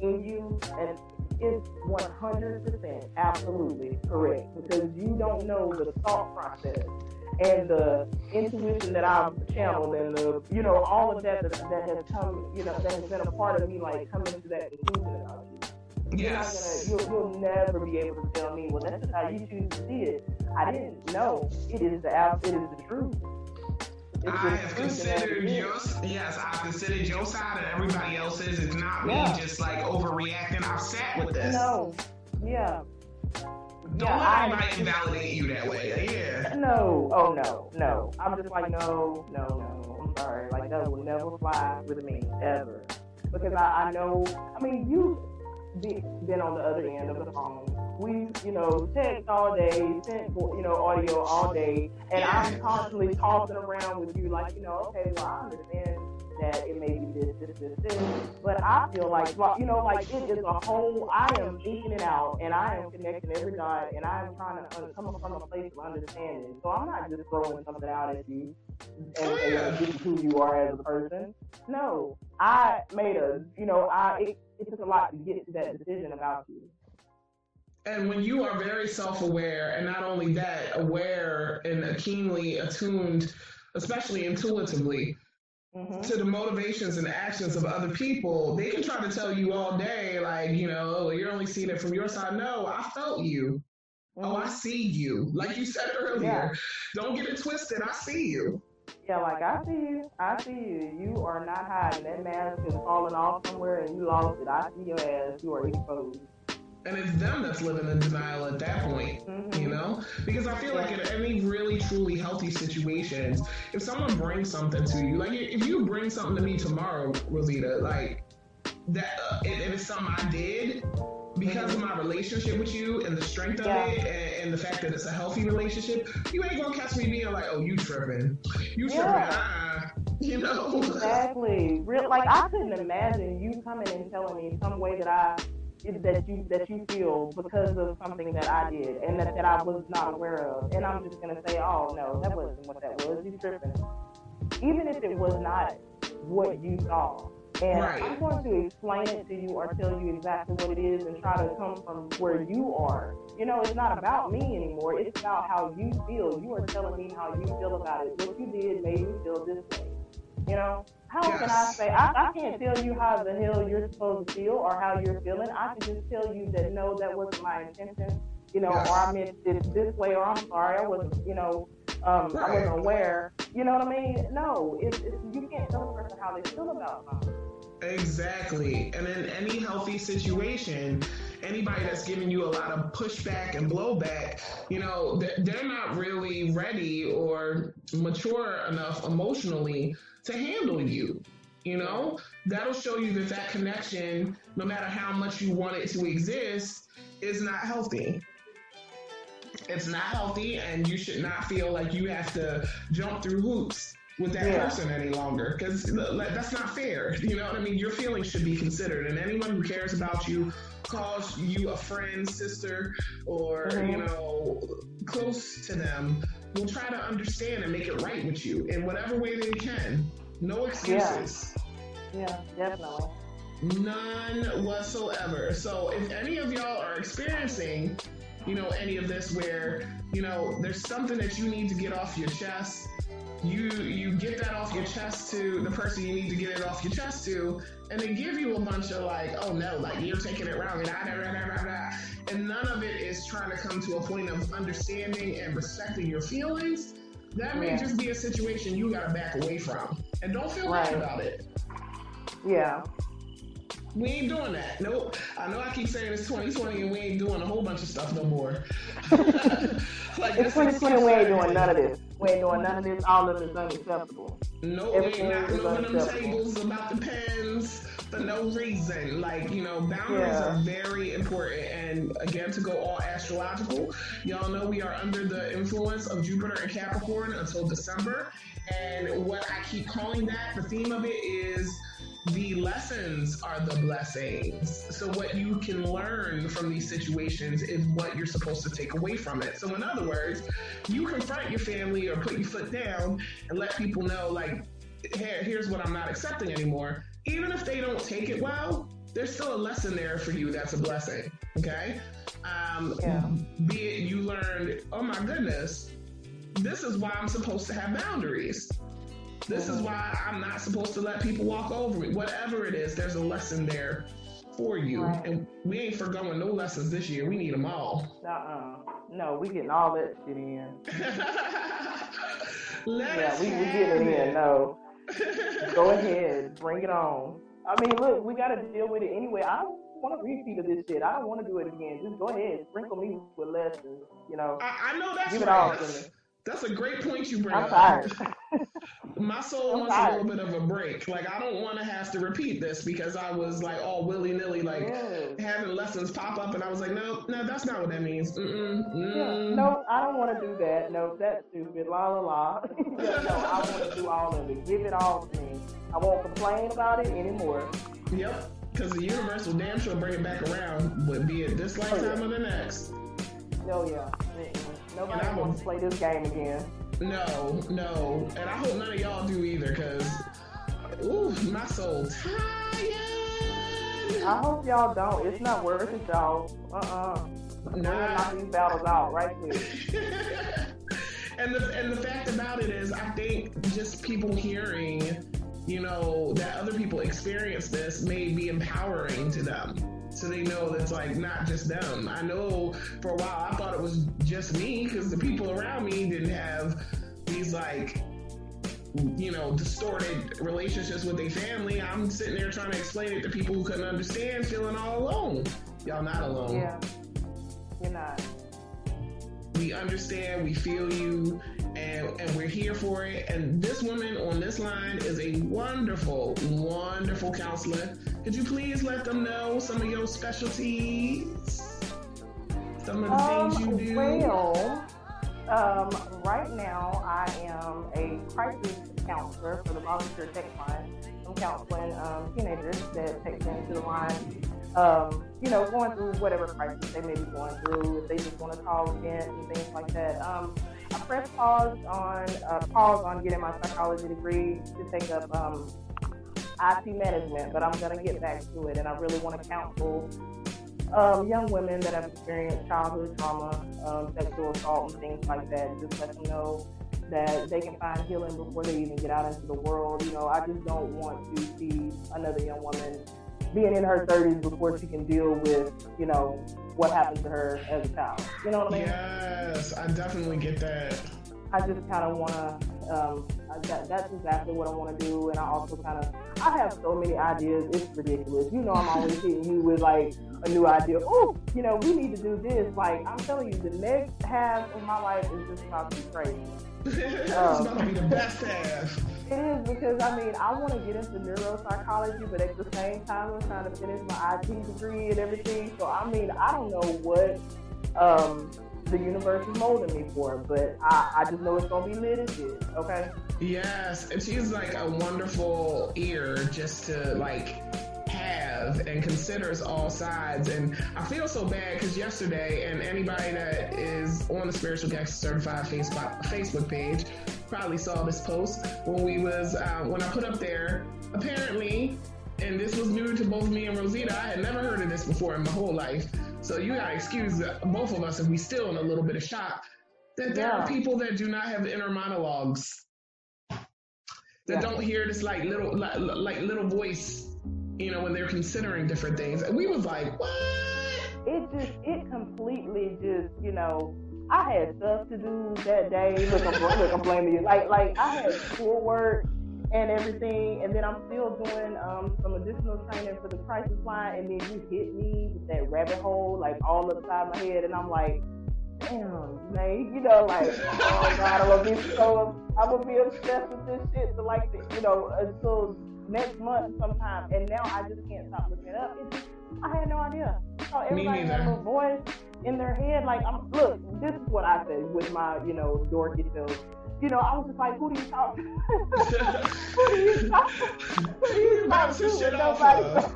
C: in you and it's 100% absolutely correct because you don't know the thought process and the intuition that I've channeled and the, you know, all of that that, that has come, you know, that has been a part of me, like coming to that conclusion about you. You're not
B: Yes.
C: gonna, you'll, you'll never be able to tell me, well, that's just how you choose to see it. I didn't know. It is the ab- it is the truth. It's
B: I have
C: truth, and that's
B: considered your yes, I've considered your side and everybody else's. It's not me
C: Yeah.
B: just like overreacting. I've sat with this.
C: No. Yeah.
B: Don't
C: yeah,
B: let
C: I-
B: anybody invalidate you that way. Yeah.
C: No, oh no, no. I'm just like, no, no, no. I'm sorry. Like, that will never fly with me, ever. Because I, I know, I mean, you been on the other end of the phone. We, you know, text all day, sent, you know, audio all day, and I'm constantly talking around with you, like, you know, okay, well, I understand that it may be this, this, this, this, but I feel like, you know, like it is a whole. I am thinking it out, and I am connecting every dot, and I am trying to come from a place of understanding. So I'm not just throwing something out at you and saying
B: Yeah.
C: this is who you are as a person. No, I made a, you know, I it, it took a lot to get to that decision about you.
B: And when you are very self aware, and not only that, aware and keenly attuned, especially intuitively,
C: hmm
B: to the motivations and actions of other people, they can try to tell you all day, like, you know, oh, you're only seeing it from your side. No, I felt you. Oh, I see you. Like you said earlier, don't get it twisted. I see you.
C: Yeah, like I see you. I see you. You are not hiding. That mask is falling off somewhere and you lost it. I see your ass. You are exposed.
B: And it's them that's living in denial at that point,
C: Mhm.
B: you know? Because I feel like in any really, truly healthy situations, if someone brings something to you, like if you bring something to me tomorrow, Rosita, like that, uh, and and it's something I did because of my relationship with you and the strength of
C: Yeah.
B: it and, and the fact that it's a healthy relationship, you ain't gonna catch me being like, oh, you tripping. You tripping.
C: Yeah.
B: Uh-uh. [LAUGHS] You know?
C: Exactly. Real, like I couldn't imagine you coming and telling me some way that I that you that you feel because of something that I did and that, that I was not aware of. And I'm just gonna say, oh no, that wasn't what that was. You tripping. Even if it was not what you saw, And
B: Right.
C: I'm going to explain it to you or tell you exactly what it is and try to come from where you are. You know, it's not about me anymore. It's about how you feel. You are telling me how you feel about it. What you did made me feel this way. You know, how can I say, I, I can't tell you how the hell you're supposed to feel or how you're feeling. I can just tell you that no, that wasn't my intention. You know,
B: Yes.
C: or I meant it this way, or I'm sorry, I wasn't, you know, um, I wasn't aware. You know what I mean? No, it's, it's, you can't tell a person how they feel about something.
B: Exactly. And in any healthy situation, anybody that's giving you a lot of pushback and blowback, you know, they're, not really ready or mature enough emotionally to handle you. You know, that'll show you that that connection, no matter how much you want it to exist, is not healthy. It's not healthy, and you should not feel like you have to jump through hoops with that
C: Yeah.
B: person any longer because that's not fair. [LAUGHS] You know what I mean? Your feelings should be considered, and anyone who cares about you, calls you a friend, sister, or
C: Mhm.
B: you know, close to them, will try to understand and make it right with you in whatever way they can. No excuses.
C: Yeah, yeah, definitely.
B: None whatsoever. So if any of y'all are experiencing, you know, any of this where, you know, there's something that you need to get off your chest, you you get that off your chest to the person you need to get it off your chest to, and they give you a bunch of like, oh no, like you're taking it wrong, and ah, da, da, da. and none of it is trying to come to a point of understanding and respecting your feelings. That may
C: Yeah.
B: just be a situation you gotta back away from, and don't feel bad about it.
C: Yeah.
B: We ain't doing that. Nope. I know I keep saying it's 2020 and we ain't doing a whole bunch of stuff no more. [LAUGHS] [LAUGHS] like
C: It's 2020, we ain't doing none of this. Ain't doing none of this. All of it is unacceptable.
B: No,
C: everything
B: not them
C: unacceptable.
B: tables about the pens for no reason. Like, you know, boundaries
C: Yeah.
B: are very important. And again, to go all astrological, y'all know we are under the influence of Jupiter and Capricorn until December. And what I keep calling that, the theme of it is the lessons are the blessings. So what you can learn from these situations is what you're supposed to take away from it. So in other words, you confront your family or put your foot down and let people know like here, here's what I'm not accepting anymore. Even if they don't take it well, there's still a lesson there for you that's a blessing. Okay? Um,
C: Yeah.
B: Be it you learned, oh my goodness, this is why I'm supposed to have boundaries. This is why I'm not supposed to let people walk over me. Whatever it is, there's a lesson there for you.
C: Right.
B: And we ain't forgoing no lessons this year. We need them all.
C: Uh-uh. No, we getting all that shit in. [LAUGHS]
B: Let
C: Yeah,
B: us
C: we, we getting it in. No. [LAUGHS] Go ahead. Bring it on. I mean, look, we got to deal with it anyway. I don't want a repeat of this shit. I don't want to do it again. Just go ahead. Sprinkle me with lessons. You know,
B: I, I know that's
C: give it all to me.
B: That's a great point you bring
C: I'm
B: up.
C: tired. [LAUGHS]
B: My soul
C: I'm
B: wants a little bit of a break. Like I don't want to have to repeat this because I was like all willy nilly, like
C: Yes.
B: having lessons pop up, and I was like, no, no, that's not what that means. Mm-mm,
C: Yeah.
B: mm.
C: No, I don't want to do that. No, that's stupid. La la la. [LAUGHS] yeah, no, I want to do all of it. Give it all to me. I won't complain about it anymore.
B: Yep. Because the universe will damn sure bring it back around, but be it this lifetime or the next.
C: No, yeah. Nobody
B: And I
C: wants
B: will-
C: to play this game again.
B: No, no, and I hope none of y'all do either, because ooh, my soul tired.
C: I hope y'all don't. It's not worth it, y'all. Uh-uh. We're gonna
B: Nah.
C: knock these battles out right quick. [LAUGHS]
B: and the and the fact about it is, I think just people hearing, you know, that other people experience this may be empowering to them. So they know it's like not just them. I know for a while I thought it was just me because the people around me didn't have these like you know, distorted relationships with their family. I'm sitting there trying to explain it to people who couldn't understand, feeling all alone. Y'all not alone.
C: Yeah. You're not.
B: We understand, we feel you, and, and we're here for it. And this woman on this line is a wonderful, wonderful counselor. Could you please let them know some of your specialties? Some of the
C: Um,
B: things you do?
C: well, um, right now I am a crisis counselor for the volunteer Tech line. I'm counseling um, teenagers that text to the line, um, you know, going through whatever crisis they may be going through, if they just want to call vent and things like that. Um, press pause on uh, pause on getting my psychology degree to take up um, IT management, but I'm gonna get back to it, and I really want to counsel um, young women that have experienced childhood trauma, um, sexual assault, and things like that. Just let them know that they can find healing before they even get out into the world. You know, I just don't want to see another young woman being in her 30s before she can deal with, you know, what happened to her as a child. You know what I mean?
B: Yes, I definitely get that.
C: I just kind of want to. Um, that, that's exactly what I want to do, and I also kind of. I have so many ideas. It's ridiculous. You know, I'm always hitting you with like a new idea. Oh, you know, we need to do this. Like I'm telling you, the next half of my life is just about to be crazy. [LAUGHS]
B: it's about to be the best half.
C: It is because I mean I want to get into neuropsychology, but at the same time I'm trying to finish my IT degree and everything. So I mean I don't know what um, the universe is molding me for, but I, I just know it's gonna be lit as shit. Okay.
B: Yes, and she's like a wonderful ear just to like and considers all sides. And I feel so bad because yesterday, and anybody that is on the Spiritual Gangsta Certified Facebook Facebook page probably saw this post when we was uh, when I put up there. Apparently, and this was new to both me and Rosita. I had never heard of this before in my whole life. So you gotta excuse both of us if we still in a little bit of shock. That there
C: Yeah.
B: are people that do not have inner monologues. That
C: Yeah.
B: don't hear this like little like, like little voice, you know, when they're considering different things. And we was like, what?
C: It just it completely just you know. I had stuff to do that day. Look, I'm, look, I'm blaming you. Like, like I had schoolwork and everything, and then I'm still doing um, some additional training for the crisis line, and then you hit me with that rabbit hole, like all upside my head, and I'm like, damn, man, you know, like, oh god, I'm gonna be so, I'm gonna be obsessed with this shit to like, you know, until next month sometime, and now I just can't stop looking it up. Just, I had no idea. So everybody had a voice in their head, like, I'm look, this is what I say with my, you know, dorky self. You know, I was just like, who do you talk to? [LAUGHS] who do you [LAUGHS] talk to? [LAUGHS] Who do you talk to when nobody's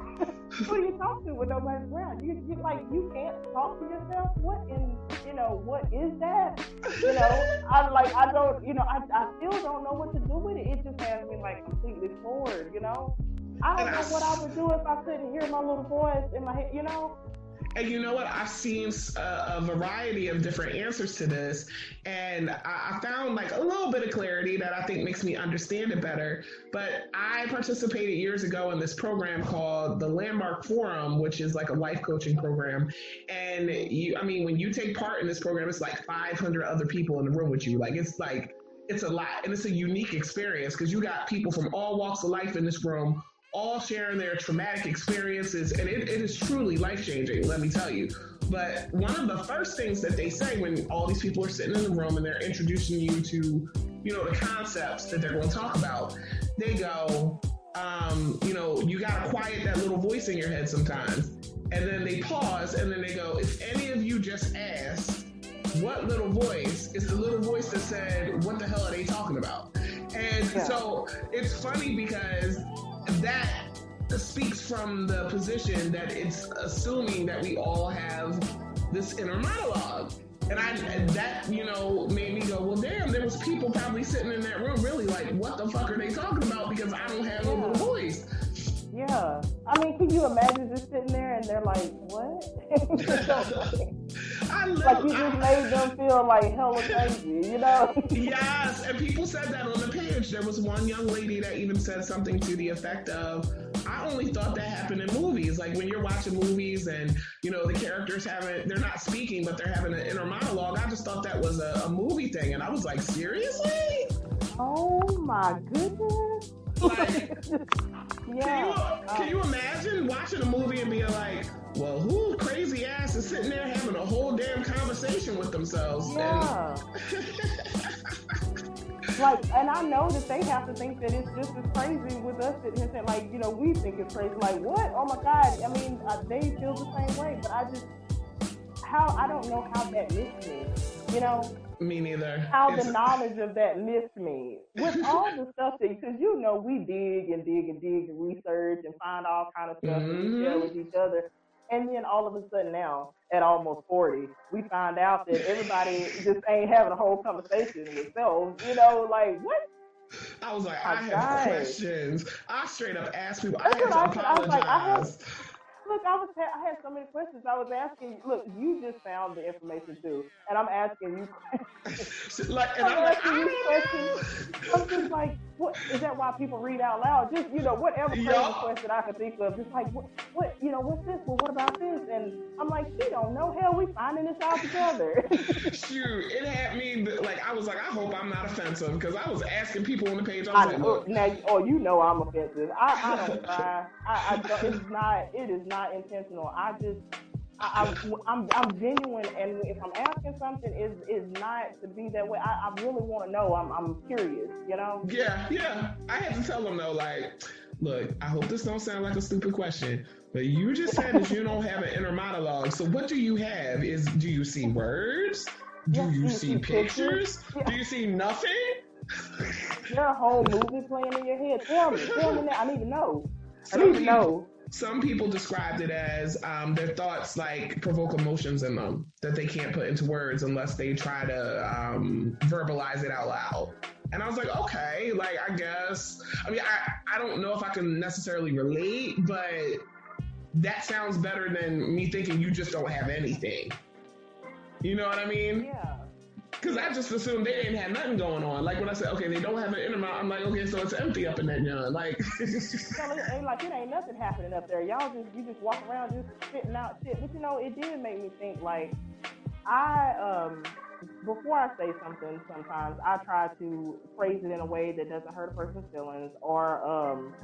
C: who do you talk to when nobody's around? You, you like you can't talk to yourself. What in you know what is that? You know, I'm like I don't you know I, I still don't know what to do with it. It just has me like completely floored. You know, I don't know what I would do if I couldn't hear my little voice in my head. You know,
B: And you know what? I've seen a, a variety of different answers to this, and I, I found like a little bit of clarity that I think makes me understand it better. But I participated years ago in this program called the Landmark Forum, which is like a life coaching program. And you, I mean, when you take part in this program, it's like 500 other people in the room with you. Like it's like it's a lot, and it's a unique experience because you got people from all walks of life in this room all sharing their traumatic experiences, and it, it is truly life changing, let me tell you. But one of the first things that they say when all these people are sitting in the room and they're introducing you to, you know, the concepts that they're going to talk about, they go, um, you know, you got to quiet that little voice in your head sometimes. And then they pause and then they go, if any of you just asked, what little voice is the little voice that said, what the hell are they talking about? And
C: Yeah.
B: so it's funny because that speaks from the position that it's assuming that we all have this inner monologue. And I and that, you know, made me go, well, damn, there was people probably sitting in that room really like, what the fuck are they talking about? Because I don't have a little voice.
C: yeah. I mean, can you imagine just sitting there and they're like, what? [LAUGHS] [LAUGHS]
B: I
C: like you just
B: I,
C: made them feel like hella crazy. You know?
B: Yes, and people said that on the page. There was one young lady that even said something to the effect of, I only thought that happened in movies. Like when you're watching movies and, you know, the characters haven't, they're not speaking, but they're having an inner monologue. I just thought that was a, a movie thing. And I was like, seriously?
C: Oh my goodness.
B: Like,
C: yeah.
B: Can you, can you imagine watching a movie and being like, well, who crazy ass is sitting there having a whole damn conversation with themselves?
C: Yeah. [LAUGHS] like, and I know that they have to think that it's just as crazy with us sitting here saying, like, you know, we think it's crazy. Like, what? Oh my God. I mean, uh, they feel the same way, but I just, how, I don't know how that missed me. You know,
B: And me neither.
C: how
B: It's-
C: the [LAUGHS] knowledge of that missed me. With all the stuff that, because you know, we dig and dig and dig and research and find all kind of stuff and mm-hmm. share with each other. And then all of a sudden now, at almost 40, we find out that everybody just ain't having a whole conversation with themselves. You know, like, what?
B: I was like, I have
C: Right.
B: questions. I straight up asked people. I
C: That's
B: had
C: what
B: to
C: I. I was like, I have-. Look, I was I had so many questions. I was asking. Look, you just found the information too, and I'm asking you. [LAUGHS] questions.
B: like, and I'm
C: I'm
B: like,
C: asking
B: I
C: you
B: don't
C: questions.
B: know.
C: I'm just like, what is that? Why people read out loud? Just you know, whatever crazy
B: Yeah.
C: question I could think of. Just like, what, what, you know, what's this? Well, what about this? And I'm like, she don't know. Hell, we finding this out together. [LAUGHS] [LAUGHS]
B: Shoot, it had me like I was like, I hope I'm not offensive because I was asking people on the page. I
C: I
B: was like,
C: know,
B: look,
C: now, oh, you know I'm offensive. I, I don't [LAUGHS] try. I, I don't, it's not. It is not intentional. I just. I, I'm, I'm I'm genuine, and if I'm asking something, is is not to be that way. I, I really want to know. I'm I'm curious, you know.
B: yeah, yeah. I had to tell them though, like, look, I hope this don't sound like a stupid question, but you just said that you don't have an inner monologue. So what do you have? Is do you see words? Do
C: Yeah,
B: you see
C: see
B: pictures?
C: pictures. Yeah.
B: Do you see nothing?
C: A whole movie playing in your head. Tell me, tell me that. I need to know. I need to know.
B: Some people described it as um, their thoughts like provoke emotions in them that they can't put into words unless they try to um, verbalize it out loud. And I was like, okay, like I guess. I mean, I I don't know if I can necessarily relate, but that sounds better than me thinking you just don't have anything. You know what I mean?
C: Yeah.
B: Because I just assumed they didn't have nothing going on. Like when I said, okay, they don't have an inner mouth, I'm like, okay, so it's empty up in that young. Like, [LAUGHS]
C: like it ain't nothing happening up there. Y'all just you just walk around just spitting out shit. But you know, it did make me think like I um before I say something sometimes I try to phrase it in a way that doesn't hurt a person's feelings or um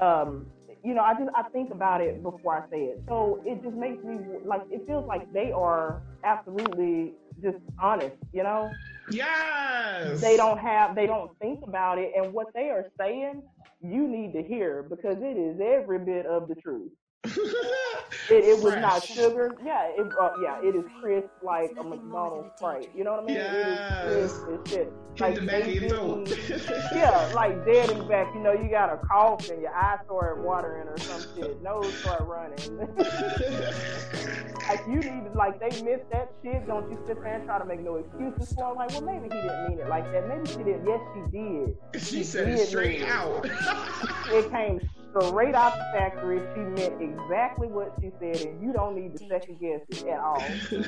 C: um you know, I just I think about it before I say it. So it just makes me like it feels like they are absolutely just honest, you know?
B: yes.
C: they don't have they don't think about it and what they are saying you need to hear because it is every bit of the truth [LAUGHS] it, it was not sugar. Yeah it uh, yeah it is crisp like a mcdonald's sprite. You know what i mean?
B: Yes.
C: it is crisp shit.
B: Hit the back of
C: yeah like dead in the back you know you got a cough and your eyes start watering or some shit. Nose start running. [LAUGHS] Like you need to like they missed that shit. Don't you sit there and try to make no excuses for like well maybe he didn't mean it like that. Maybe she didn't. Yes she did.
B: She said it
C: did
B: straight
C: mean it.
B: out.
C: it came [LAUGHS] straight out the factory. She meant exactly what she said, and you don't need to second guess it at all. [LAUGHS]
B: and,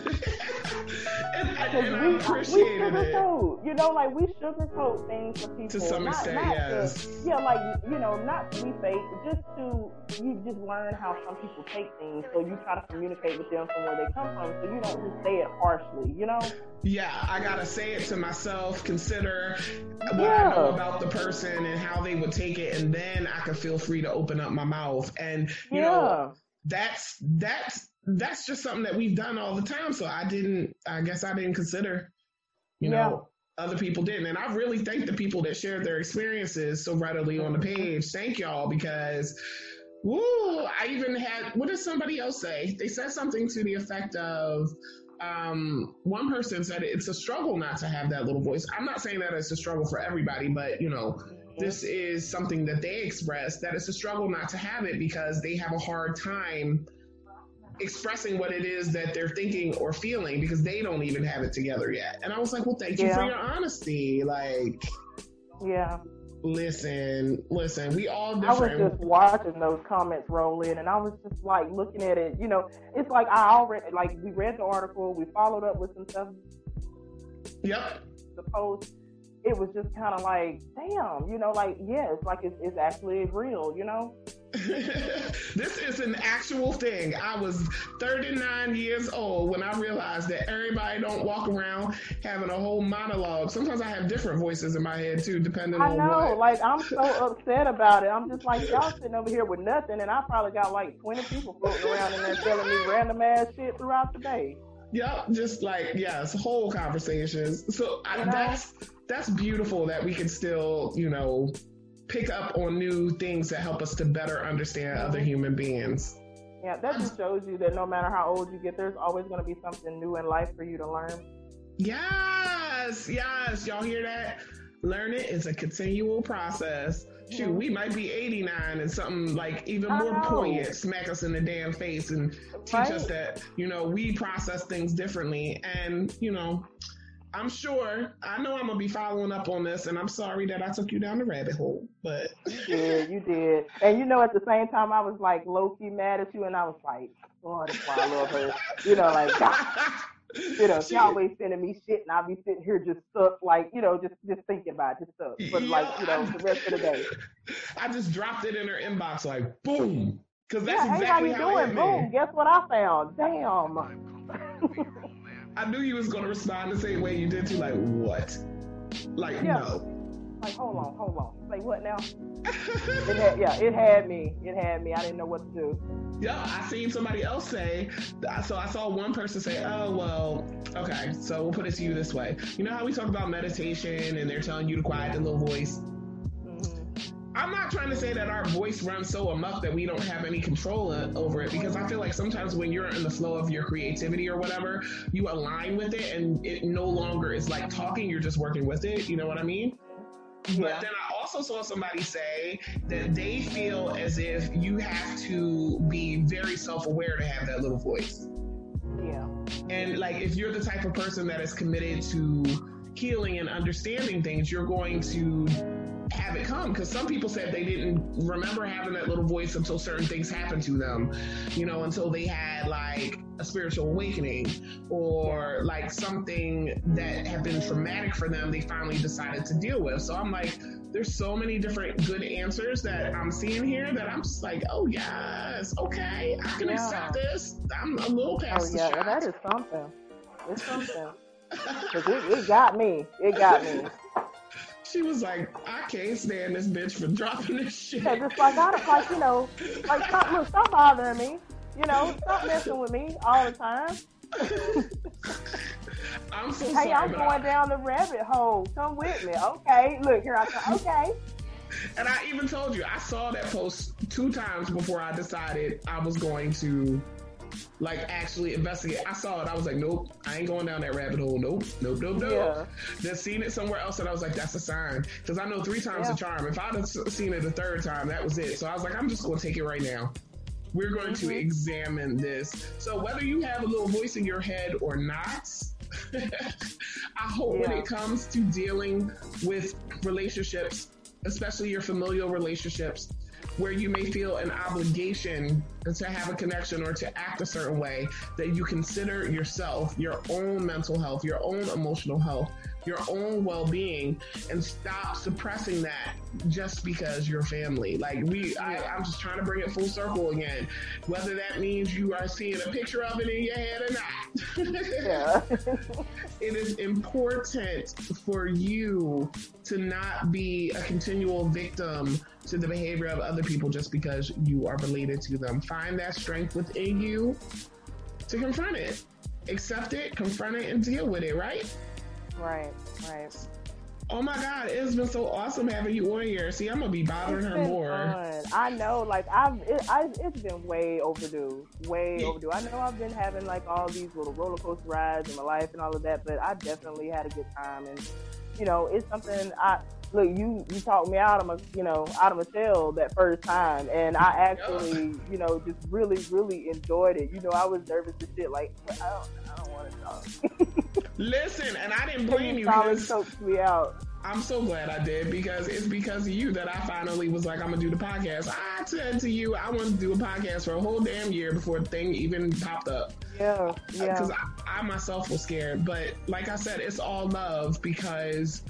B: and,
C: Because
B: I
C: we, we
B: appreciated it.
C: sugarcoat, you know, like we sugarcoat things for people.
B: To some
C: not,
B: extent,
C: not
B: yes.
C: To, yeah, like you know, not to be fake, just to you just learn how some people take things, so you try to communicate with them from where they come from, so you don't just say it harshly, you know.
B: Yeah, I gotta say it to myself, consider what I know about the person and how they would take it, and then I can feel free to open up my mouth. And you
C: yeah.
B: know, that's that's that's just something that we've done all the time. So I didn't. I guess I didn't consider. You
C: Yeah.
B: know, other people didn't, and I really thank the people that shared their experiences so readily on the page. Thank y'all because. Woo! I even had. What did somebody else say? They said something to the effect of, um, one person said it's a struggle not to have that little voice. I'm not saying that it's a struggle for everybody, but you know, this is something that they express that it's a struggle not to have it because they have a hard time expressing what it is that they're thinking or feeling because they don't even have it together yet. And I was like, well, thank you for your honesty. Like,
C: Yeah.
B: listen, listen, we all
C: I was just watching those comments roll in, and I was just like looking at it. You know, it's like I already like we read the article, we followed up with some stuff,
B: yep.
C: the post. It was just kind of like, damn, you know, like yes, like it's, it's actually real, you know. [LAUGHS]
B: this is an actual thing. I was 39 years old when I realized that everybody don't walk around having a whole monologue. Sometimes I have different voices in my head too, depending
C: I
B: on I
C: know,
B: what.
C: like I'm so [LAUGHS] upset about it. I'm just like y'all sitting over here with nothing, and I probably got like 20 people floating around in there telling me random ass shit throughout the day.
B: Yep, just like yes, whole conversations. So I,
C: You know?
B: That's beautiful that we can still, you know, pick up on new things that help us to better understand other human beings.
C: Yeah, that just shows you that no matter how old you get, there's always going to be something new in life for you to learn.
B: Yes, yes, y'all hear that? Learning is a continual process. Shoot, we might be 89 and something like even more poignant smack us in the damn face and teach
C: Right?
B: us that, you know, we process things differently. And, you know, I'm sure. I know I'm gonna be following up on this, and I'm sorry that I took you down the rabbit hole. But
C: you did, you did. And you know, at the same time, I was like low key mad at you, and I was like, oh, that's why I love her. You know, like. you know, she [LAUGHS] always sending me shit, and I'll be sitting here just stuck, like you know, just just thinking about it, just stuck. But
B: Yeah,
C: like you know,
B: I-
C: the rest of the day.
B: I just dropped it in her inbox like boom, because that's
C: yeah,
B: exactly
C: hey, how
B: how
C: you
B: it
C: doing?
B: man.
C: Boom! Guess what I found? Damn. [LAUGHS]
B: I knew you was gonna respond the same way you did to like what? Like
C: Yeah.
B: no.
C: like, hold on, hold on. Like what now? [LAUGHS] It had, yeah, it had me. It had me. I didn't know what to do.
B: Yeah, I seen somebody else say. So I saw one person say, "Oh well, okay." So we'll put it to you this way. You know how we talk about meditation and they're telling you to quiet the little voice. I'm not trying to say that our voice runs so amok that we don't have any control over it because I feel like sometimes when you're in the flow of your creativity or whatever, you align with it and it no longer is like talking, you're just working with it. You know what I mean? But then I also saw somebody say that they feel as if you have to be very self aware to have that little voice.
C: Yeah.
B: And like, if you're the type of person that is committed to healing and understanding things, you're going to have it come. Because some people said they didn't remember having that little voice until certain things happened to them, you know, until they had like a spiritual awakening or like something that had been traumatic for them, they finally decided to deal with. So I'm like, there's so many different good answers that I'm seeing here that I'm just like, oh yes, okay, I can
C: Yeah.
B: accept this. I'm a little
C: Oh
B: past
C: yeah,
B: the
C: well, that is something. It's something. [LAUGHS] 'Cause it, it got me. It got me.
B: She was like, I can't stand this bitch for dropping this shit.
C: Yeah, just like I like you know, like stop look, stop bothering me. You know, stop messing with me all the time. [LAUGHS]
B: I'm so
C: Hey,
B: sorry,
C: I'm going
B: I,
C: down the rabbit hole. Come with me. Okay, look here I come. Okay.
B: and I even told you I saw that post two times before I decided I was going to like actually investigate. I saw it. I was like, nope, I ain't going down that rabbit hole. Nope, nope, nope, nope.
C: Yeah.
B: Then seen it somewhere else, and I was like, that's a sign. Because I know three times
C: Yeah.
B: the charm. If I'd have seen it a third time, that was it. So I was like, I'm just going to take it right now. We're going to
C: Mhm.
B: examine this. So whether you have a little voice in your head or not, [LAUGHS] I hope when it comes to dealing with relationships, especially your familial relationships, where you may feel an obligation to have a connection or to act a certain way, that you consider yourself, your own mental health, your own emotional health, your own well being, and stop suppressing that just because you're family. Like, we, I, I'm just trying to bring it full circle again. Whether that means you are seeing a picture of it in your head or not.
C: Yeah. [LAUGHS]
B: it is important for you to not be a continual victim to the behavior of other people just because you are related to them. Find that strength within you to confront it. Accept it, confront it, and deal with it, right?
C: Right. Right.
B: Oh my God, it's been so awesome having you on here. See, I'm gonna be bothering her more.
C: fun. I know, like I've, it, I, it's been way overdue, way overdue. I know I've been having like all these little roller coaster rides in my life and all of that, but I definitely had a good time, and you know, it's something I look. You, you talked me out of my, you know, out of my shell that first time, and I actually, you know, just really, really enjoyed it. You know, I was nervous as shit, like I don't, I don't want to talk. [LAUGHS]
B: Listen, and I didn't blame you because
C: me out.
B: I'm so glad I did because it's because of you that I finally was like, I'm gonna do the podcast. I said to you, I wanted to do a podcast for a whole damn year before the thing even popped up.
C: Yeah, yeah.
B: Because I, I myself was scared. But like I said, it's all love because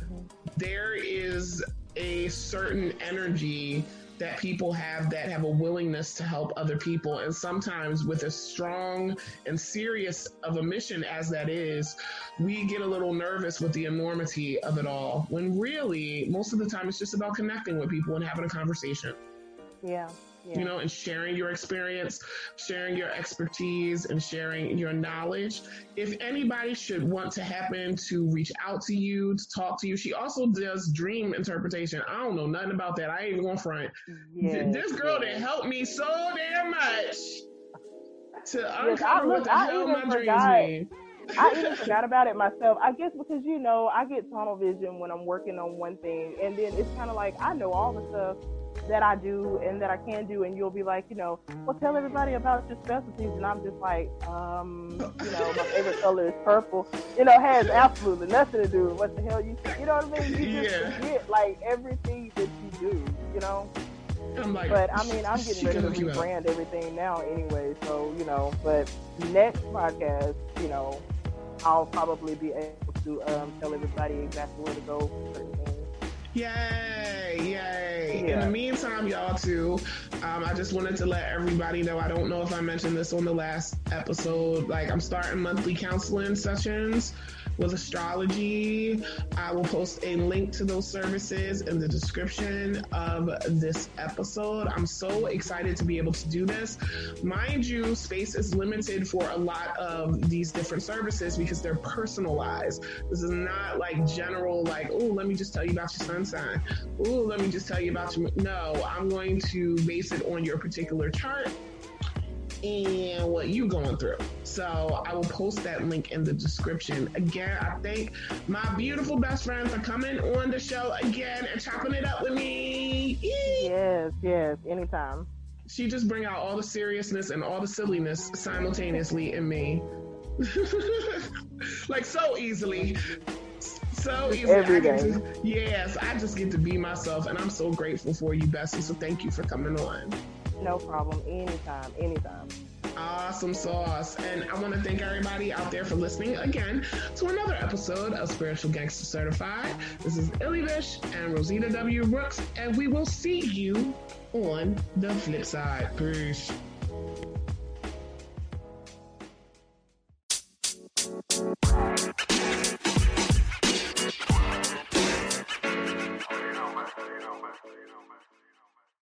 B: there is a certain energy that people have that have a willingness to help other people. And sometimes, with as strong and serious of a mission as that is, we get a little nervous with the enormity of it all. When really, most of the time, it's just about connecting with people and having a conversation
C: yeah, yeah.
B: you know, and sharing your experience, sharing your expertise, and sharing your knowledge. If anybody should want to happen to reach out to you, to talk to you, she also does dream interpretation. I don't know nothing about that. I ain't even going front.
C: Yes,
B: this girl
C: yes.
B: that helped me so damn much to
C: Yes, I-
B: uncover what the
C: I
B: hell
C: even
B: my dreams
C: forgot.
B: mean.
C: I even forgot about it myself. I guess because you know I get tunnel vision when I'm working on one thing, and then it's kind of like I know all the stuff that I do and that I can do, and you'll be like, you know, well, tell everybody about your specialties, and I'm just like, um, you know, my favorite color is purple. You know, has absolutely nothing to do with what the hell you, you know what I mean? You [LAUGHS] just
B: Yeah.
C: forget like everything that you do, you know.
B: I'm like,
C: But I mean, I'm getting ready to
B: hook you up.
C: rebrand everything now anyway. So you know, but next podcast, you know, I'll probably be able to um, tell everybody exactly where to go for
B: Yay, yay. In the meantime, y'all, too, um, I just wanted to let everybody know I don't know if I mentioned this on the last episode. Like, I'm starting monthly counseling sessions with astrology. I will post a link to those services in the description of this episode. I'm so excited to be able to do this. Mind you, space is limited for a lot of these different services because they're personalized. This is not like general, like, oh, let me just tell you about your sun sign. Oh, let me just tell you about your. No, I'm going to base it on your particular chart and what you going through. So I will post that link in the description. Again, I thank my beautiful best friend for coming on the show again and chopping it up with me.
C: Yes, yes, anytime.
B: She just bring out all the seriousness and all the silliness simultaneously in me. [LAUGHS] like so easily. So easily.
C: Every
B: I get yes, I just get to be myself and I'm so grateful for you, Bessie. So thank you for coming on.
C: No problem. Anytime. Anytime.
B: Awesome sauce. And I want to thank everybody out there for listening again to another episode of Spiritual Gangsta Certified. This is Illy Bish and Rosita W. Brooks, and we will see you on the flip side. Peace.